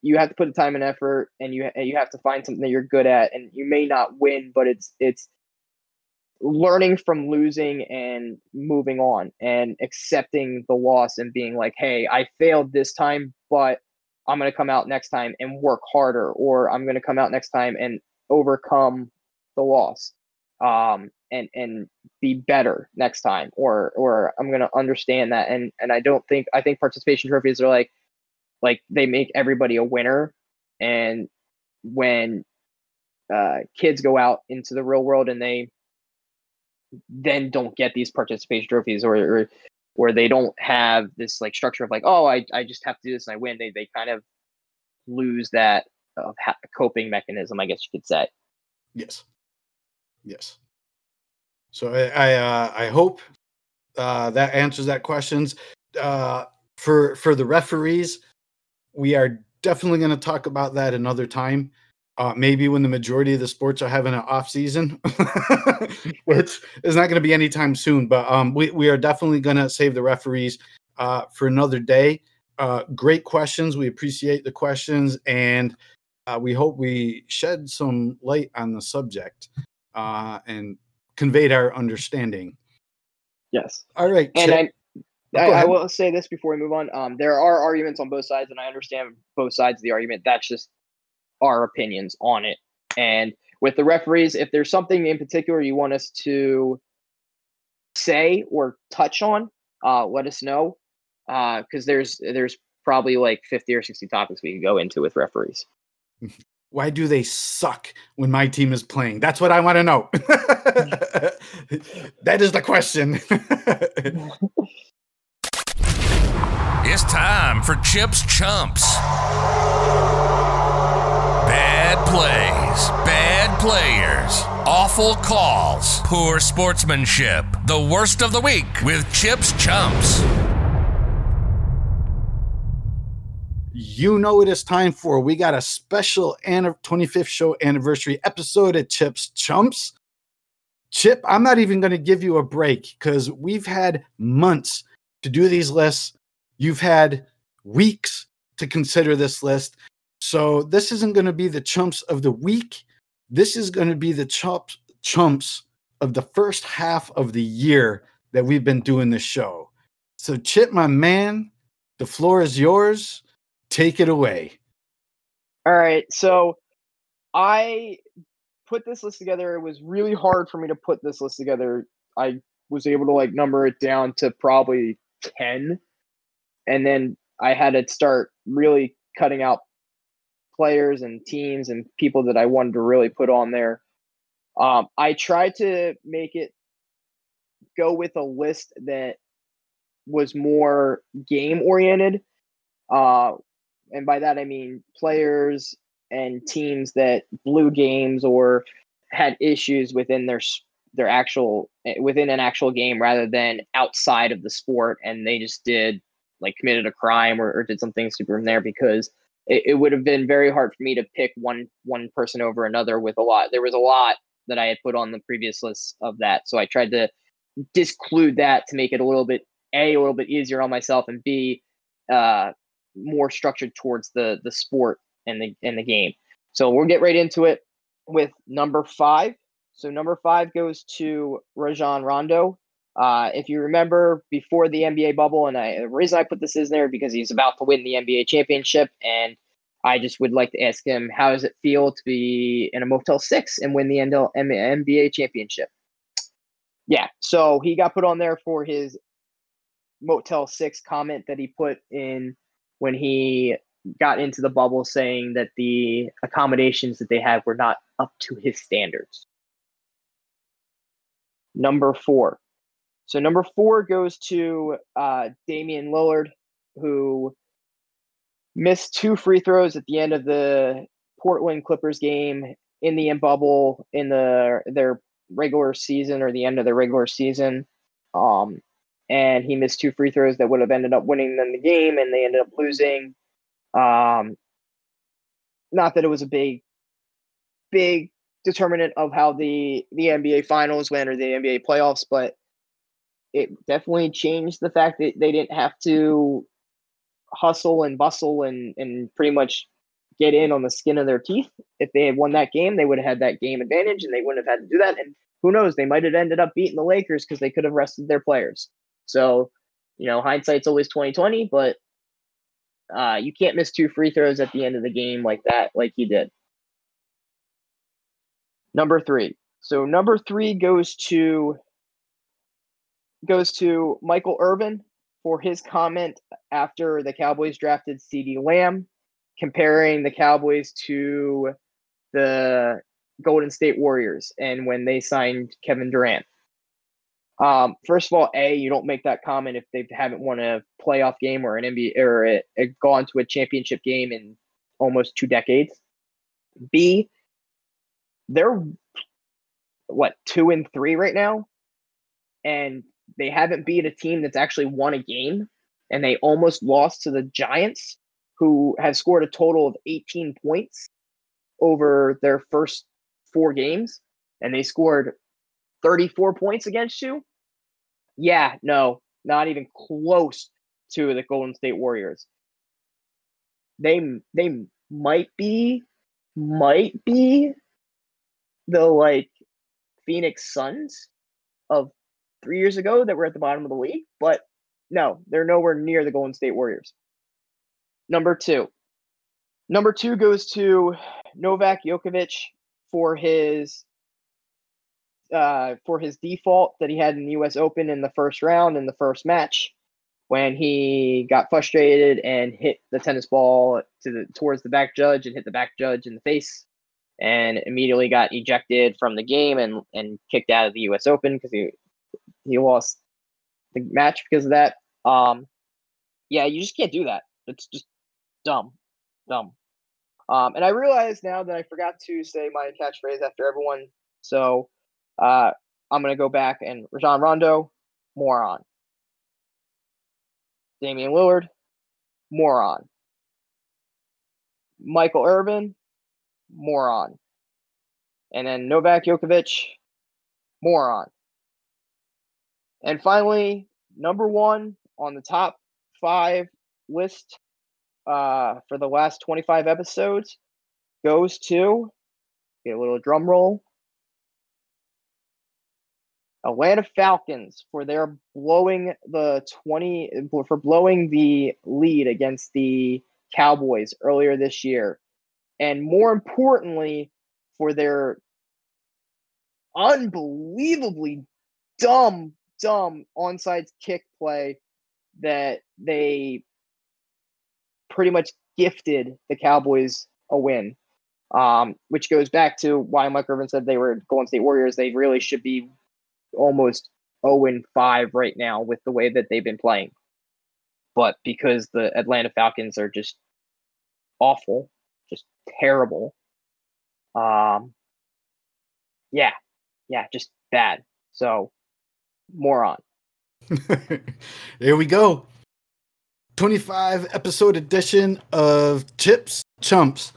you have to put the time and effort, and you you have to find something that you're good at, and you may not win, but it's it's learning from losing and moving on and accepting the loss and being like, hey, I failed this time, but I'm going to come out next time and work harder, or I'm going to come out next time and overcome the loss um, and and be better next time, or or I'm going to understand that. And and I don't think I think participation trophies are like like they make everybody a winner, and when uh, kids go out into the real world and they then don't get these participation trophies or, or they don't have this like structure of like oh I, I just have to do this and I win they they kind of lose that uh, coping mechanism I guess you could say. Yes yes so I I, uh, I hope uh, that answers that questions uh, for for the referees we are definitely going to talk about that another time uh, maybe when the majority of the sports are having an off season, [LAUGHS] which is not going to be anytime soon. But um, we we are definitely going to save the referees uh, for another day. Uh, great questions. We appreciate the questions, and uh, we hope we shed some light on the subject uh, and conveyed our understanding. Yes. All right. And I, I, I, will say this before we move on. Um, there are arguments on both sides, and I understand both sides of the argument. That's just our opinions on it. And with the referees, if there's something in particular you want us to say or touch on, uh, let us know. Because uh, there's there's probably like 50 or 60 topics we can go into with referees. [LAUGHS] Why do they suck when my team is playing? That's what I want to know. [LAUGHS] that is the question. [LAUGHS] it's time for Chips Chumps Bad plays, bad players, awful calls, poor sportsmanship. The worst of the week with Chips Chumps. You know it's time for. We got a special 25th show anniversary episode of Chips Chumps. Chip, I'm not even going to give you a break because we've had months to do these lists. You've had weeks to consider this list. So this isn't going to be the chumps of the week. This is going to be the chumps chumps of the first half of the year that we've been doing this show. So Chip, my man, the floor is yours. Take it away. All right. So I put this list together. It was really hard for me to put this list together. I was able to like number it down to probably 10. And then I had to start really cutting out players and teams and people that I wanted to really put on there. Um, I tried to make it go with a list that was more game oriented. Uh, and by that I mean players and teams that blew games or had issues within their their actual eh, within an actual game rather than outside of the sport and they just did like committed a crime or, or did something super in there because it, it would have been very hard for me to pick one one person over another with a lot. There was a lot that I had put on the previous list of that, so I tried to disclude that to make it a little bit a a little bit easier on myself and b uh, more structured towards the the sport and the and the game. So we'll get right into it with number five. So number five goes to Rajon Rondo. Uh, if you remember before the NBA bubble, and I, the reason I put this in there because he's about to win the NBA championship, and I just would like to ask him how does it feel to be in a Motel Six and win the NBA championship? Yeah, so he got put on there for his Motel Six comment that he put in when he got into the bubble, saying that the accommodations that they had were not up to his standards. Number four, so number four goes to uh, Damian Lillard, who missed two free throws at the end of the Portland Clippers game in the in bubble in the their regular season or the end of their regular season. Um, and he missed two free throws that would have ended up winning them the game, and they ended up losing. Um, not that it was a big, big determinant of how the the NBA Finals went or the NBA playoffs, but it definitely changed the fact that they didn't have to hustle and bustle and and pretty much get in on the skin of their teeth. If they had won that game, they would have had that game advantage and they wouldn't have had to do that. And who knows, they might have ended up beating the Lakers because they could have rested their players. So, you know, hindsight's always 2020, but uh, you can't miss two free throws at the end of the game like that, like he did. Number three. So number three goes to goes to Michael Irvin for his comment after the Cowboys drafted CeeDee Lamb, comparing the Cowboys to the Golden State Warriors and when they signed Kevin Durant. Um, first of all, A, you don't make that comment if they haven't won a playoff game or an NBA or a, a gone to a championship game in almost two decades. B, they're what two and three right now, and they haven't beat a team that's actually won a game, and they almost lost to the Giants, who have scored a total of 18 points over their first four games, and they scored 34 points against you. Yeah, no, not even close to the Golden State Warriors. They they might be might be the like Phoenix Suns of three years ago that were at the bottom of the league, but no, they're nowhere near the Golden State Warriors. Number two. Number two goes to Novak Djokovic for his uh, for his default that he had in the U.S. Open in the first round in the first match when he got frustrated and hit the tennis ball to the towards the back judge and hit the back judge in the face and immediately got ejected from the game and, and kicked out of the US Open because he he lost the match because of that. Um, yeah, you just can't do that. It's just dumb, dumb. Um, and I realize now that I forgot to say my catchphrase after everyone, so uh, I'm gonna go back and Rajon Rondo, moron. Damian Lillard, moron. Michael Irvin, moron. And then Novak Djokovic, moron. And finally, number one on the top five list uh, for the last 25 episodes goes to get a little drum roll. Atlanta Falcons for their blowing the 20 for blowing the lead against the Cowboys earlier this year. And more importantly, for their unbelievably dumb dumb onside kick play that they pretty much gifted the Cowboys a win. Um, which goes back to why Mike Irvin said they were Golden State Warriors. They really should be almost 0 and 5 right now with the way that they've been playing. But because the Atlanta Falcons are just awful, just terrible. Um, yeah, yeah, just bad. So moron. [LAUGHS] Here we go. 25 episode edition of Chips Chumps.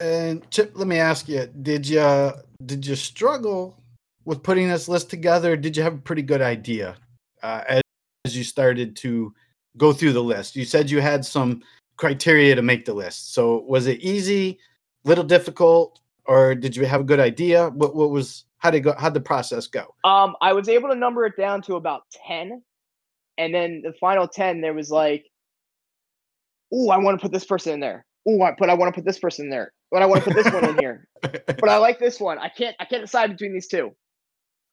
And Chip, let me ask you, did you did you struggle with putting this list together? Did you have a pretty good idea uh, as, as you started to go through the list? You said you had some criteria to make the list. So was it easy, little difficult, or did you have a good idea? What what was how did go? How'd the process go? Um, I was able to number it down to about ten, and then the final ten, there was like, oh, I want to put this person in there. Oh, I put I want to put this person in there, but I want to put this one in here. [LAUGHS] But I like this one. I can't I can't decide between these two.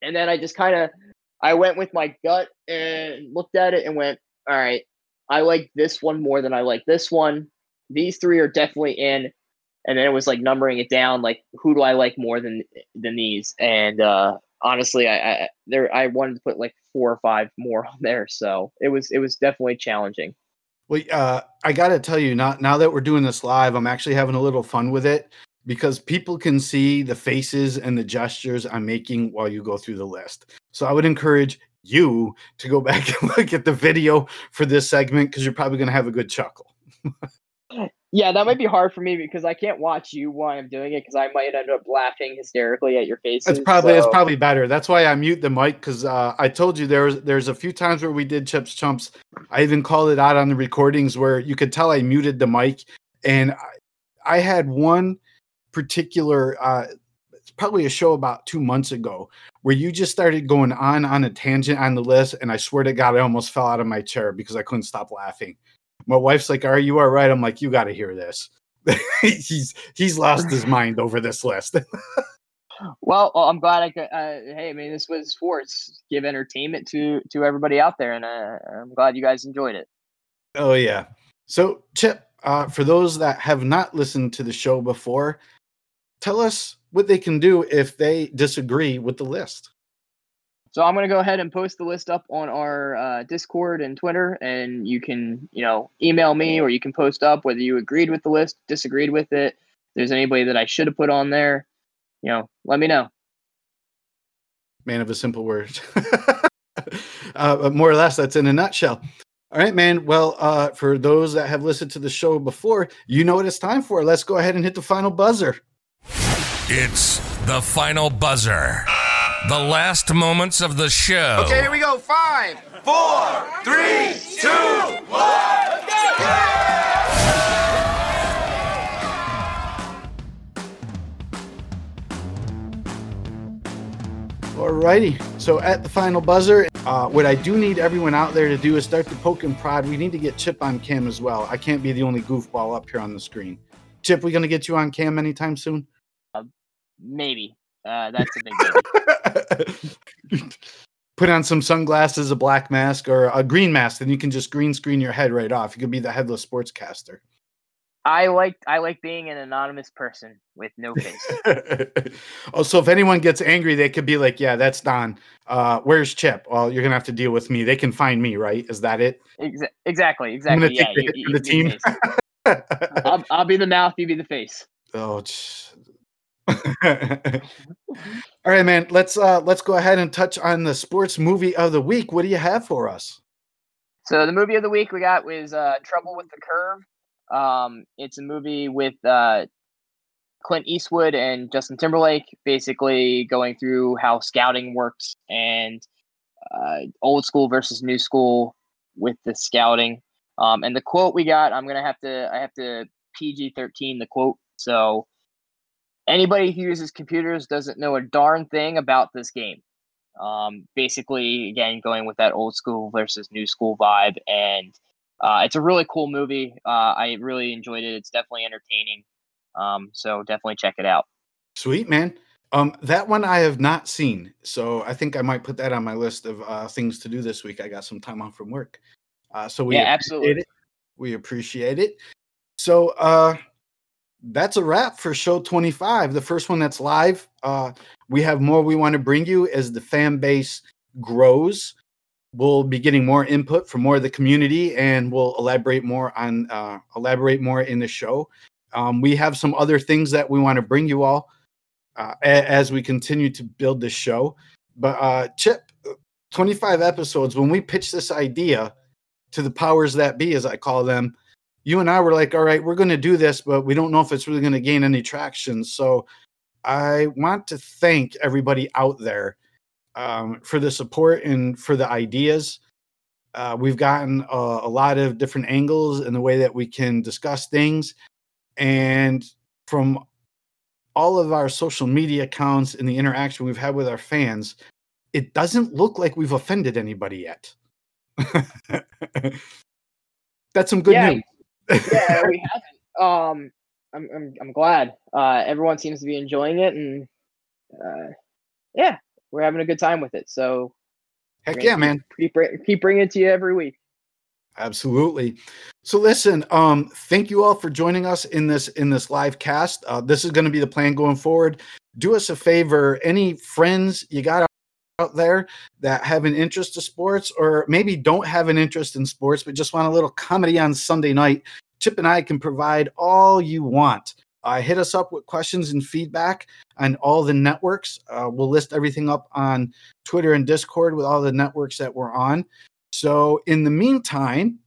And then I just kind of I went with my gut and looked at it and went, all right, I like this one more than I like this one. These three are definitely in. And then it was like numbering it down like who do i like more than than these? And uh honestly i, I there i wanted to put like four or five more on there. So it was it was definitely challenging. Well uh i gotta tell you not now that we're doing this live i'm actually having a little fun with it because people can see the faces and the gestures i'm making while you go through the list so i would encourage you to go [LAUGHS] back and look at the video for this segment because you're probably going to have a good chuckle [LAUGHS] Yeah, that might be hard for me because I can't watch you while I'm doing it because I might end up laughing hysterically at your face. It's probably so. it's probably better. That's why I mute the mic because uh, I told you there's there's a few times where we did chips chumps. I even called it out on the recordings where you could tell I muted the mic and I, I had one particular, uh, it's probably a show about two months ago where you just started going on on a tangent on the list, and I swear to God, I almost fell out of my chair because I couldn't stop laughing. My wife's like, "Are you all right?" I'm like, "You got to hear this." [LAUGHS] he's he's lost his mind over this list. [LAUGHS] well, well, I'm glad I could. Uh, hey, I mean, this was sports. Give entertainment to to everybody out there, and uh, I'm glad you guys enjoyed it. Oh yeah. So Chip, uh, for those that have not listened to the show before, tell us what they can do if they disagree with the list. So I'm going to go ahead and post the list up on our uh, Discord and Twitter, and you can, you know, email me or you can post up whether you agreed with the list, disagreed with it. If there's anybody that I should have put on there, you know, let me know. Man of a simple word. [LAUGHS] uh, more or less, that's in a nutshell. All right, man. Well, uh, for those that have listened to the show before, you know what it's time for. Let's go ahead and hit the final buzzer. It's the final buzzer. The last moments of the show. Okay, here we go. Five, four, three, two, one. Alrighty. So at the final buzzer, uh, what I do need everyone out there to do is start to poke and prod. We need to get Chip on cam as well. I can't be the only goofball up here on the screen. Chip, we gonna get you on cam anytime soon? Maybe. Uh, that's a big [LAUGHS] Put on some sunglasses, a black mask, or a green mask, then you can just green screen your head right off. You could be the headless sportscaster. I like I like being an anonymous person with no face. [LAUGHS] oh, so if anyone gets angry, they could be like, "Yeah, that's Don. Uh, where's Chip? Well, you're gonna have to deal with me. They can find me, right? Is that it? Exa- exactly, exactly. Yeah, the, you, you, the team. [LAUGHS] I'll, I'll, be the mouth. You be the face. Oh. [LAUGHS] All right, man. Let's uh let's go ahead and touch on the sports movie of the week. What do you have for us? So the movie of the week we got was uh, Trouble with the Curve. Um, it's a movie with uh, Clint Eastwood and Justin Timberlake, basically going through how scouting works and uh, old school versus new school with the scouting. Um, and the quote we got, I'm gonna have to I have to PG 13 the quote. So anybody who uses computers doesn't know a darn thing about this game. Um, basically, again, going with that old school versus new school vibe, and uh, it's a really cool movie. Uh, I really enjoyed it. It's definitely entertaining. Um, so definitely check it out. Sweet man. Um, that one I have not seen, so I think I might put that on my list of uh, things to do this week. I got some time off from work, uh, so we yeah, absolutely. It. We appreciate it. So, uh, that's a wrap for show 25 the first one that's live. Uh we have more we want to bring you as the fan base grows. We'll be getting more input from more of the community and we'll elaborate more on uh elaborate more in the show. Um, we have some other things that we want to bring you all uh, a- as we continue to build this show. But uh chip 25 episodes when we pitched this idea to the powers that be as i call them you and I were like, all right, we're going to do this, but we don't know if it's really going to gain any traction. So I want to thank everybody out there um, for the support and for the ideas. Uh, we've gotten a, a lot of different angles in the way that we can discuss things. And from all of our social media accounts and the interaction we've had with our fans, it doesn't look like we've offended anybody yet. [LAUGHS] That's some good yeah, news yeah, we haven't. Um, I'm I'm I'm glad. Uh, everyone seems to be enjoying it, and uh, yeah, we're having a good time with it. So, heck yeah, man! Keep keep bringing it to you every week. Absolutely. So listen, um, thank you all for joining us in this in this live cast. Uh, this is going to be the plan going forward. Do us a favor, any friends you got out there that have an interest in sports or maybe don't have an interest in sports but just want a little comedy on Sunday night, Chip and I can provide all you want. Uh, hit us up with questions and feedback on all the networks. Uh, we'll list everything up on Twitter and Discord with all the networks that we're on. So, in the meantime,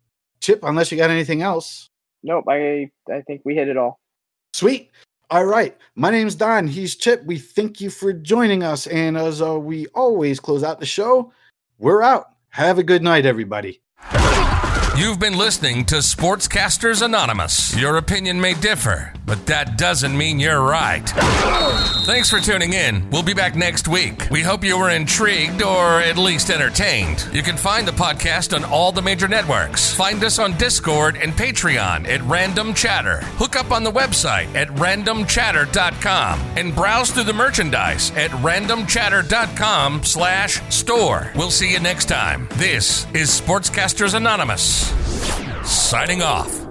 Chip, unless you got anything else. Nope, I I think we hit it all. Sweet. All right. My name's Don. He's Chip. We thank you for joining us. And as uh, we always close out the show, we're out. Have a good night, everybody. You've been listening to Sportscasters Anonymous. Your opinion may differ, but that doesn't mean you're right. Thanks for tuning in. We'll be back next week. We hope you were intrigued or at least entertained. You can find the podcast on all the major networks. Find us on Discord and Patreon at Random Chatter. Hook up on the website at randomchatter.com and browse through the merchandise at randomchatter.com slash store. We'll see you next time. This is Sportscasters Anonymous. Signing off.